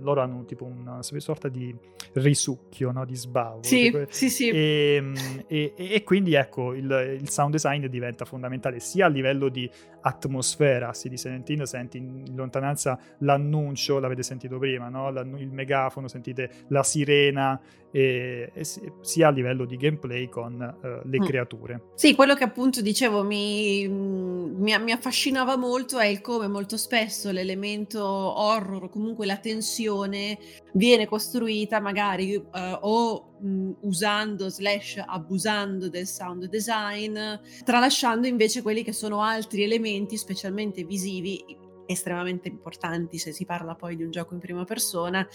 loro hanno tipo una sorta di risucchio, no? di sbavo. Sì, tipo, sì, sì. E, e, e, quindi ecco, il, il, sound design diventa fondamentale sia a livello di atmosfera, si di Seventeen senti in lontananza l'annuncio, l'avete sentito prima, no? il megafono, sentite la sirena, e, e sia a livello di gameplay con uh, le mm. creature. Sì, quello che appunto dicevo mi, mi, mi, affascinava molto è il come molto spesso l'elemento horror o comunque la tensione viene costruita magari uh, o mh, usando slash abusando del sound design, tralasciando invece quelli che sono altri elementi, specialmente visivi, estremamente importanti se si parla poi di un gioco in prima persona.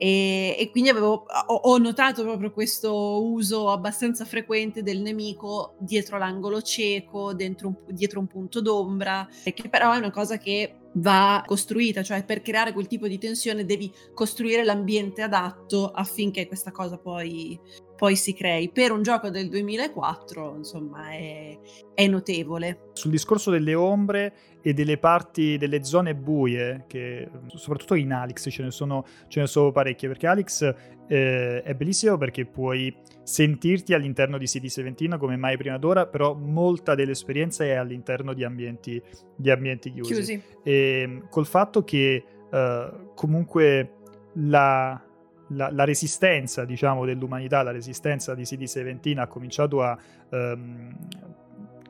E, e quindi avevo, ho, ho, notato proprio questo uso abbastanza frequente del nemico dietro l'angolo cieco, un, dietro un punto d'ombra, che però è una cosa che va costruita, cioè per creare quel tipo di tensione devi costruire l'ambiente adatto affinché questa cosa poi, poi si crei. Per un gioco del 2004, insomma, è, è, notevole. Sul discorso delle ombre e delle parti, delle zone buie, che soprattutto in Alex ce ne sono, ce ne sono parecchie, perché Alex eh, è bellissimo perché puoi sentirti all'interno di CD17 come mai prima d'ora, però molta dell'esperienza è all'interno di ambienti, di ambienti chiusi. chiusi. E col fatto che uh, comunque la, la, la, resistenza, diciamo, dell'umanità, la resistenza di CD17 ha cominciato a um,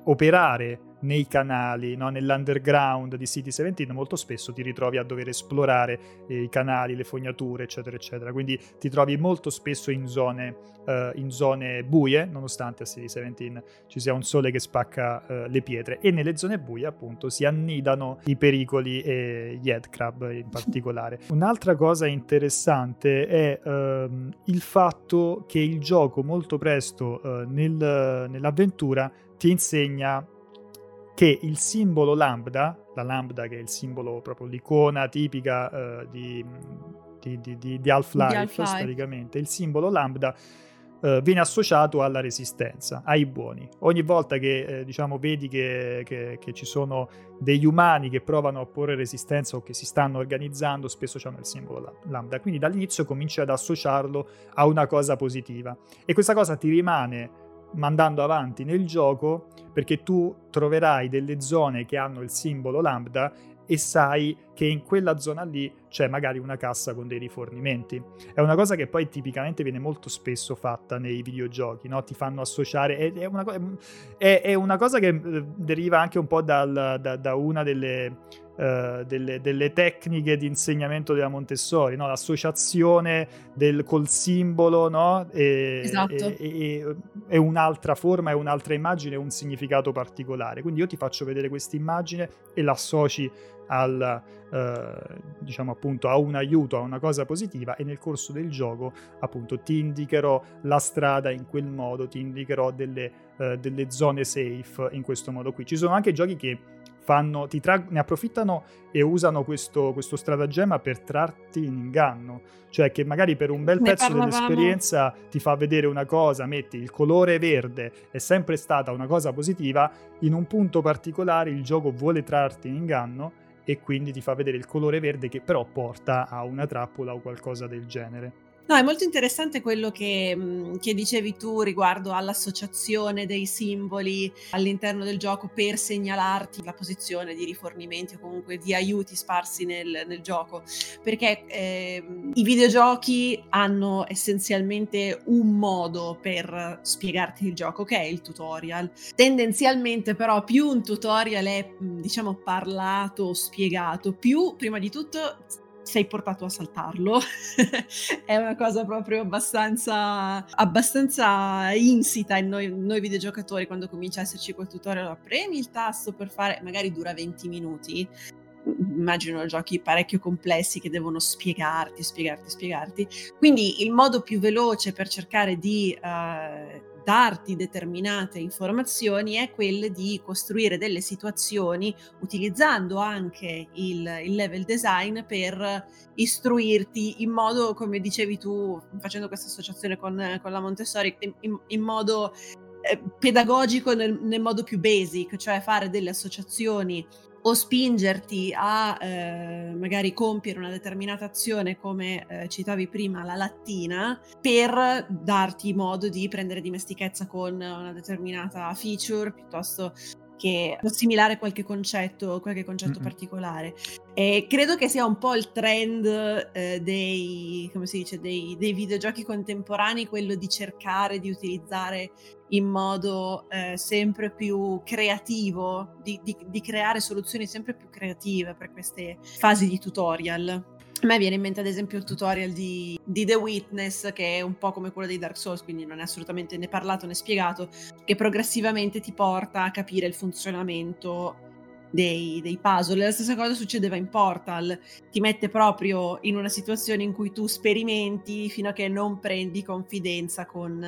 operare nei canali, no? nell'underground di City 17 molto spesso ti ritrovi a dover esplorare eh, i canali, le fognature, eccetera, eccetera. Quindi ti trovi molto spesso in zone, uh, in zone buie, nonostante a City 17 ci sia un sole che spacca uh, le pietre. E nelle zone buie, appunto, si annidano i pericoli e gli headcrab in particolare. Un'altra cosa interessante è uh, il fatto che il gioco molto presto uh, nel, nell'avventura ti insegna che il simbolo lambda, la lambda che è il simbolo proprio l'icona tipica uh, di, di, di, di, Half-Life, Half-Life, praticamente, il simbolo lambda Uh, viene associato alla resistenza, ai buoni. Ogni volta che eh, diciamo, vedi che, che, che, ci sono degli umani che provano a porre resistenza o che si stanno organizzando, spesso hanno il simbolo lambda. Quindi dall'inizio cominci ad associarlo a una cosa positiva. E questa cosa ti rimane mandando avanti nel gioco perché tu troverai delle zone che hanno il simbolo lambda e sai che in quella zona lì c'è magari una cassa con dei rifornimenti. È una cosa che poi tipicamente viene molto spesso fatta nei videogiochi, no? Ti fanno associare, è, è, una, è, è una, cosa che eh, deriva anche un po' dal, da, da, una delle, uh, delle, delle, tecniche di insegnamento della Montessori, no? L'associazione del, col simbolo, no? E, esatto. è un'altra forma, è un'altra immagine, un significato particolare. Quindi io ti faccio vedere questa immagine e l'associ al, eh, diciamo appunto a un aiuto, a una cosa positiva e nel corso del gioco appunto ti indicherò la strada in quel modo, ti indicherò delle, eh, delle zone safe in questo modo qui. Ci sono anche giochi che fanno, ti tra- ne approfittano e usano questo, questo stratagemma per trarti in inganno. Cioè che magari per un bel ne pezzo parlavamo. dell'esperienza ti fa vedere una cosa, metti il colore verde, è sempre stata una cosa positiva, in un punto particolare il gioco vuole trarti in inganno e quindi ti fa vedere il colore verde che però porta a una trappola o qualcosa del genere. No, è molto interessante quello che, mm, che, dicevi tu riguardo all'associazione dei simboli all'interno del gioco per segnalarti la posizione di rifornimenti o comunque di aiuti sparsi nel, nel gioco. Perché eh, i videogiochi hanno essenzialmente un modo per spiegarti il gioco, che è il tutorial. Tendenzialmente, però, più un tutorial è, mm, diciamo, parlato, spiegato, più prima di tutto sei portato a saltarlo. è una cosa proprio abbastanza, abbastanza insita in noi, noi, videogiocatori quando comincia a esserci quel tutorial. Premi il tasto per fare, magari dura 20 minuti. Immagino giochi parecchio complessi che devono spiegarti, spiegarti, spiegarti. Quindi il modo più veloce per cercare di uh, darti determinate informazioni è quella di costruire delle situazioni utilizzando anche il, il, level design per istruirti in modo, come dicevi tu, facendo questa associazione con, con la Montessori, in, in modo eh, pedagogico nel, nel, modo più basic, cioè fare delle associazioni o spingerti a eh, magari compiere una determinata azione come eh, citavi prima la lattina per darti modo di prendere dimestichezza con una determinata feature piuttosto che assimilare qualche concetto, qualche concetto mm-hmm. particolare. E credo che sia un po' il trend eh, dei, come si dice, dei, dei, videogiochi contemporanei, quello di cercare di utilizzare in modo eh, sempre più creativo, di, di, di creare soluzioni sempre più creative per queste fasi di tutorial. A me viene in mente ad esempio il tutorial di, di, The Witness, che è un po' come quello dei Dark Souls, quindi non è assolutamente né parlato né spiegato, che progressivamente ti porta a capire il funzionamento dei, dei puzzle. La stessa cosa succedeva in Portal, ti mette proprio in una situazione in cui tu sperimenti fino a che non prendi confidenza con,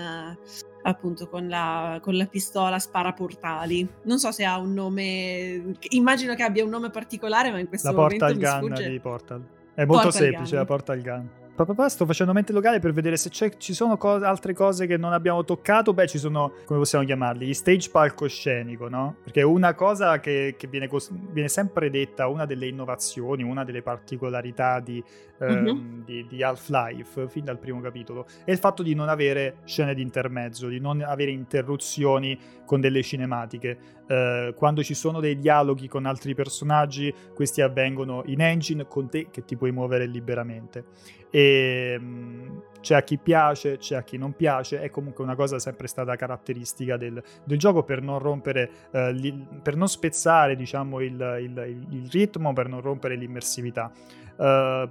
appunto con la, con la pistola spara portali. Non so se ha un nome, immagino che abbia un nome particolare, ma in questo la momento mi sfugge. Portal gun di Portal. È molto porta semplice la porta al gun. Papà, sto facendo mente locale per vedere se ci sono co- altre cose che non abbiamo toccato. Beh, ci sono, come possiamo chiamarli, gli stage palcoscenico, no? Perché una cosa che, che viene, cos- viene, sempre detta, una delle innovazioni, una delle particolarità di, ehm, uh-huh. di, di, Half-Life, fin dal primo capitolo, è il fatto di non avere scene di intermezzo, di non avere interruzioni con delle cinematiche. Uh, quando ci sono dei dialoghi con altri personaggi, questi avvengono in engine con te che ti puoi muovere liberamente. E um, c'è a chi piace, c'è a chi non piace, è comunque una cosa sempre stata caratteristica del, del gioco per non rompere, uh, li, per non spezzare diciamo il, il, il, ritmo, per non rompere l'immersività. Uh,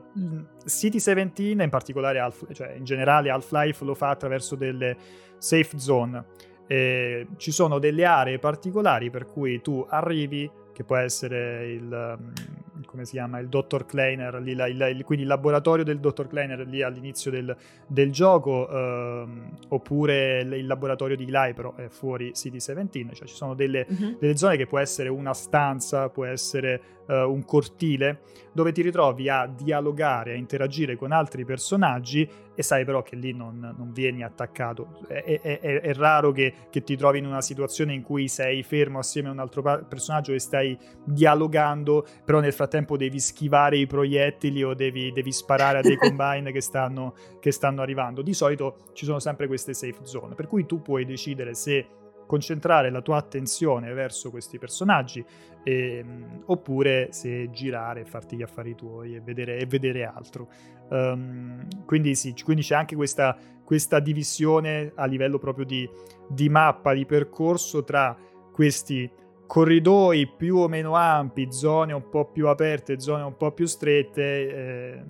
City 17, in particolare, Half, cioè in generale Half-Life lo fa attraverso delle safe zone e ci sono delle aree particolari per cui tu arrivi, che può essere il, mm, come si chiama, il Dr. Kleiner, lì, la, il, il, quindi il laboratorio del Dr. Kleiner lì all'inizio del, del gioco, ehm, oppure il, il, laboratorio di Eli, però è fuori City 17, cioè ci sono delle, uh-huh. delle, zone che può essere una stanza, può essere uh, un cortile dove ti ritrovi a dialogare, a interagire con altri personaggi e sai però che lì non, non vieni attaccato. È, è, è, è raro che, che, ti trovi in una situazione in cui sei fermo assieme a un altro pa- personaggio e stai dialogando, però nel frattempo devi schivare i proiettili o devi, devi sparare a dei combine che stanno, che stanno arrivando. Di solito ci sono sempre queste safe zone, per cui tu puoi decidere se concentrare la tua attenzione verso questi personaggi e, oppure se girare, farti gli affari tuoi e vedere, e vedere altro. Um, quindi sì, quindi c'è anche questa, questa divisione a livello proprio di, di, mappa, di percorso tra questi corridoi più o meno ampi, zone un po' più aperte, zone un po' più strette. Eh,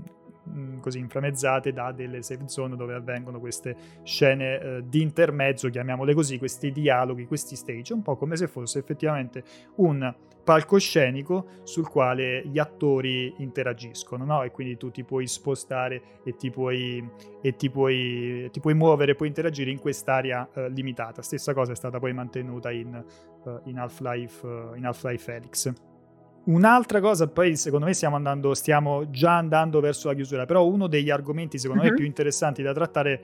Mm, così inframezzate da delle safe zone dove avvengono queste scene eh, di intermezzo, chiamiamole così, questi dialoghi, questi stage, un po' come se fosse effettivamente un palcoscenico sul quale gli attori interagiscono, no? E quindi tu ti puoi spostare e ti puoi, e ti puoi, ti puoi muovere, puoi interagire in quest'area eh, limitata. Stessa cosa è stata poi mantenuta in, uh, in Half-Life, uh, in Half-Life Felix. Un'altra cosa, poi secondo me stiamo, andando, stiamo già andando verso la chiusura, però uno degli argomenti secondo uh-huh. me mhm. più interessanti da trattare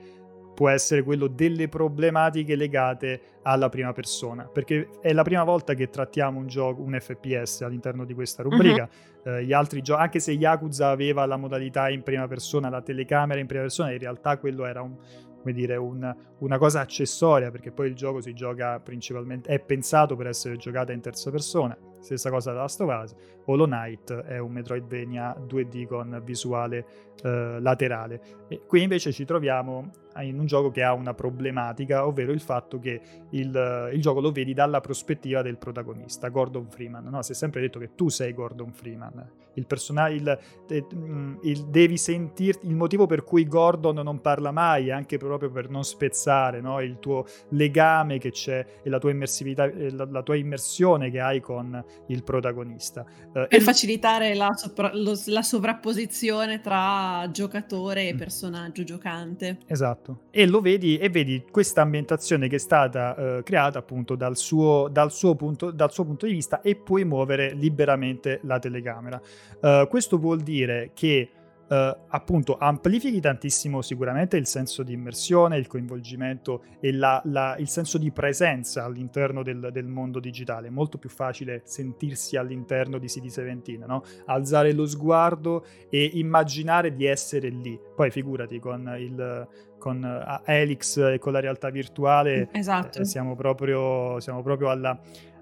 può essere quello delle problematiche legate alla prima persona, perché è la prima volta che trattiamo un gioco, un FPS all'interno di questa rubrica. Uh-huh. Eh, gli altri giochi, anche se Yakuza aveva la modalità in prima persona, la telecamera in prima persona, in realtà quello era un, come dire, un, una cosa accessoria, perché poi il gioco si gioca principalmente, è pensato per essere giocata in terza persona Stessa cosa da Last of Us. Hollow Knight è un Metroidvania 2D con visuale eh, laterale. E qui invece ci troviamo in un gioco che ha una problematica, ovvero il fatto che il, il gioco lo vedi dalla prospettiva del protagonista, Gordon Freeman. No? Si è sempre detto che tu sei Gordon Freeman. Il personaggio, il, il, devi sentirti, il motivo per cui Gordon non parla mai, anche proprio per non spezzare no? il tuo legame che c'è e la tua immersività, la, la tua immersione che hai con il protagonista. Uh, per facilitare la, sopra- lo, la sovrapposizione tra giocatore e mm. personaggio giocante. Esatto. E lo vedi e vedi questa ambientazione che è stata uh, creata appunto dal suo, dal, suo punto, dal suo, punto, di vista e puoi muovere liberamente la telecamera. Uh, questo vuol dire che Uh, appunto amplifichi tantissimo sicuramente il senso di immersione, il coinvolgimento e la, la, il senso di presenza all'interno del, del, mondo digitale. È molto più facile sentirsi all'interno di CD17, no? alzare lo sguardo e immaginare di essere lì. Poi figurati con il con uh, Helix e con la realtà virtuale esatto. eh, siamo, proprio, siamo proprio alla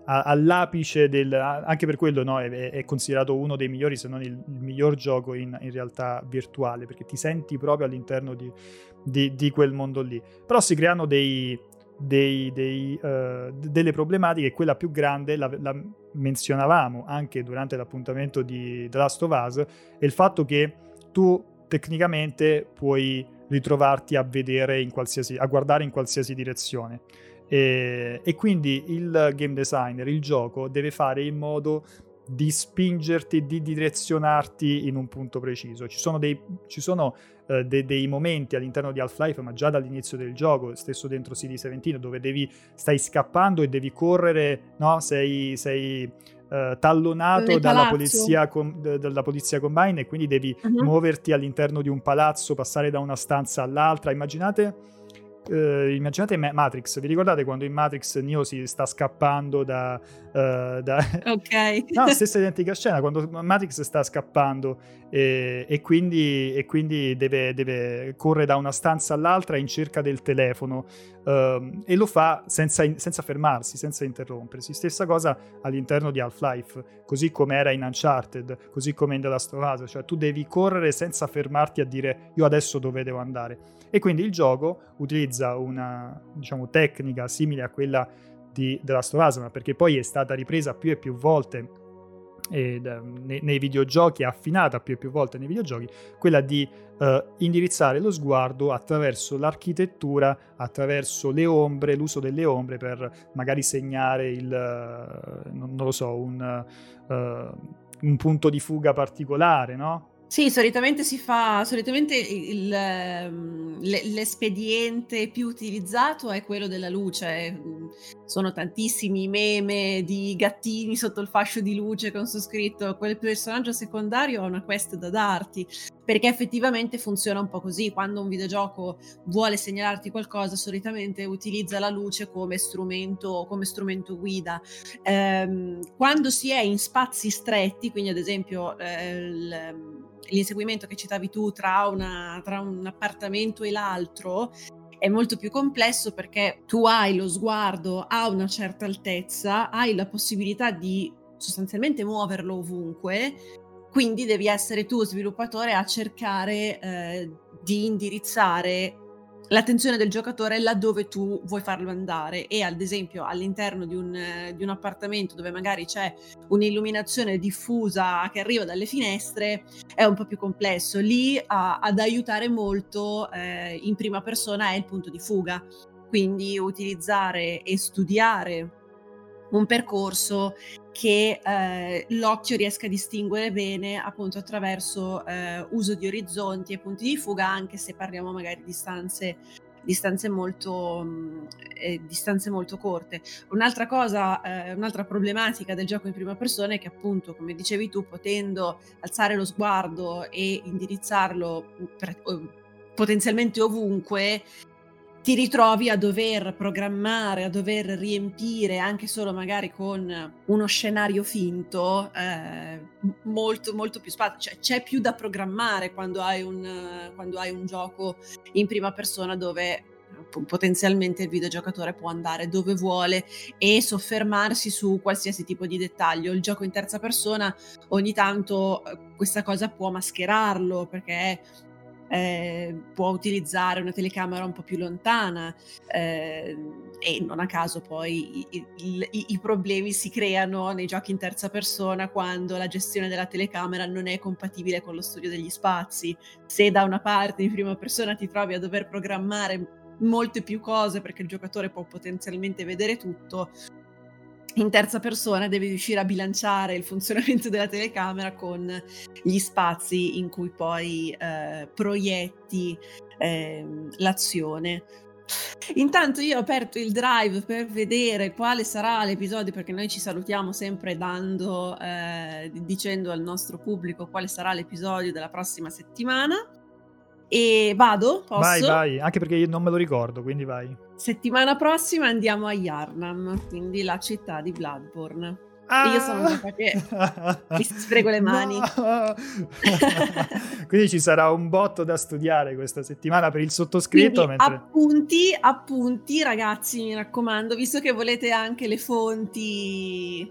all'apice del... anche per quello no, è, è, considerato uno dei migliori, se non il, il miglior gioco in, in, realtà virtuale, perché ti senti proprio all'interno di, di, di quel mondo lì. Però si creano dei, dei, dei, uh, delle problematiche, quella più grande la, la, menzionavamo anche durante l'appuntamento di The Last of Us, è il fatto che tu tecnicamente puoi ritrovarti a vedere in qualsiasi, a guardare in qualsiasi direzione. E, e, quindi il game designer, il gioco, deve fare in modo di spingerti, di direzionarti in un punto preciso. Ci sono dei, ci sono, uh, de, dei momenti all'interno di Half-Life, ma già dall'inizio del gioco, stesso dentro CD17, dove devi, stai scappando e devi correre, no? sei, sei uh, tallonato dalla polizia, com, d- dalla polizia, combine e quindi devi uh-huh. muoverti all'interno di un palazzo, passare da una stanza all'altra. Immaginate Uh, immaginate Matrix, vi ricordate quando in Matrix Neo si sta scappando da... Uh, da... Ok. no, stessa identica scena, quando Matrix sta scappando e, e quindi, e quindi deve, deve, correre da una stanza all'altra in cerca del telefono uh, e lo fa senza, senza, fermarsi, senza interrompersi. Stessa cosa all'interno di Half-Life, così come era in Uncharted, così come in The Last of Us, cioè tu devi correre senza fermarti a dire io adesso dove devo andare. E quindi il gioco utilizza una diciamo, tecnica simile a quella di The Last of Us, perché poi è stata ripresa più e più volte e, nei, nei, videogiochi, affinata più e più volte nei videogiochi, quella di uh, indirizzare lo sguardo attraverso l'architettura, attraverso le ombre, l'uso delle ombre per magari segnare il, non, non, lo so, un, uh, un punto di fuga particolare, no? Sì, solitamente si fa solitamente il ehm, l'espediente più utilizzato è quello della luce. Mhmm, sono tantissimi meme di gattini sotto il fascio di luce con su scritto: "Quel personaggio secondario ha una quest da darti", perché effettivamente funziona un po' così. Quando un videogioco vuole segnalarti qualcosa, solitamente utilizza la luce come strumento come strumento guida. Ehm, quando si è in spazi stretti, quindi ad esempio, il l'inseguimento che citavi tu tra, una, tra un appartamento e l'altro è molto più complesso perché tu hai lo sguardo a una certa altezza, hai la possibilità di sostanzialmente muoverlo ovunque, quindi devi essere tu sviluppatore a cercare eh, di indirizzare l'attenzione del giocatore laddove tu vuoi farlo andare. E ad esempio all'interno di un, di un, appartamento dove magari c'è un'illuminazione diffusa che arriva dalle finestre è un po' più complesso. Lì a, ad aiutare molto eh, in prima persona è il punto di fuga. Quindi utilizzare e studiare un percorso che eh, l'occhio riesca a distinguere bene appunto attraverso eh, uso di orizzonti e punti di fuga, anche se parliamo magari di distanze, distanze, molto, mh, eh, distanze molto corte. Un'altra cosa, eh, un'altra problematica del gioco in prima persona è che appunto, come dicevi tu, potendo alzare lo sguardo e indirizzarlo per, potenzialmente ovunque, ti ritrovi a dover programmare, a dover riempire anche solo magari con uno scenario finto eh, molto molto più spazio, cioè c'è più da programmare quando hai, un, quando hai un gioco in prima persona dove potenzialmente il videogiocatore può andare dove vuole e soffermarsi su qualsiasi tipo di dettaglio. Il gioco in terza persona ogni tanto eh, questa cosa può mascherarlo perché eh, può utilizzare una telecamera un po' più lontana eh, e non a caso poi i, i, i, problemi si creano nei giochi in terza persona quando la gestione della telecamera non è compatibile con lo studio degli spazi. Se da una parte in prima persona ti trovi a dover programmare molte più cose perché il giocatore può potenzialmente vedere tutto, in terza persona devi riuscire a bilanciare il funzionamento della telecamera con gli spazi in cui poi eh, proietti eh, l'azione. Intanto io ho aperto il drive per vedere quale sarà l'episodio, perché noi ci salutiamo sempre dando, eh, dicendo al nostro pubblico quale sarà l'episodio della prossima settimana. E vado? Posso? Vai, vai, anche perché io non me lo ricordo, quindi vai. Settimana prossima andiamo a Yarnam, quindi la città di Bloodborne. Ah! Io sono già che mi sfrego le mani. No. Quindi ci sarà un botto da studiare questa settimana per il sottoscritto. Mentre... Appunti, appunti, ragazzi, mi raccomando, visto che volete anche le fonti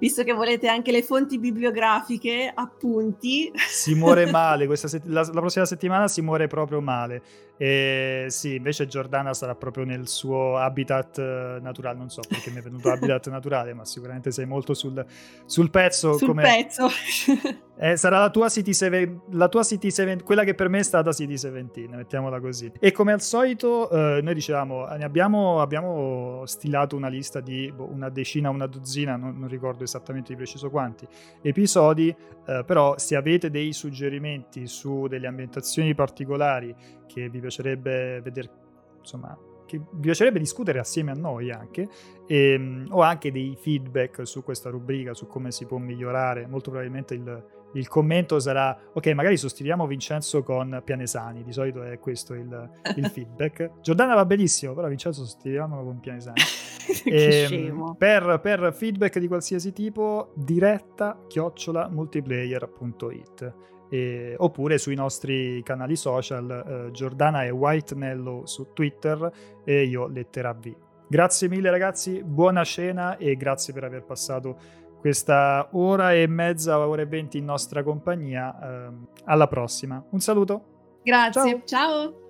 visto che volete anche le fonti bibliografiche, appunti. Si muore male, set- la, la, prossima settimana si muore proprio male. E sì, invece Giordana sarà proprio nel suo habitat eh, naturale, non so perché mi è venuto habitat naturale, ma sicuramente sei molto sul, sul pezzo. Sul come... pezzo. eh, sarà la tua, City Seven, la tua City 17, quella che per me è stata City 17, mettiamola così. E come al solito, eh, noi dicevamo, ne abbiamo, abbiamo, stilato una lista di boh, una decina, una dozzina, non, non, ricordo esattamente di preciso quanti episodi, eh, però se avete dei suggerimenti su delle ambientazioni particolari che vi piacerebbe vedere, insomma, che vi piacerebbe discutere assieme a noi anche, e, ehm, o anche dei feedback su questa rubrica, su come si può migliorare, molto probabilmente il, il commento sarà ok magari sostituiamo Vincenzo con Pianesani. Di solito è questo il, il feedback. Giordana va benissimo però Vincenzo sostituiamolo con Pianesani. E, ehm, per, per, feedback di qualsiasi tipo diretta chiocciola multiplayer.it e, oppure sui nostri canali social eh, Giordana e White Nello su Twitter e io lettera V grazie mille ragazzi buona cena e grazie per aver passato questa ora e mezza, ora e venti in nostra compagnia. Eh, alla prossima. Un saluto. Grazie. Ciao. Ciao.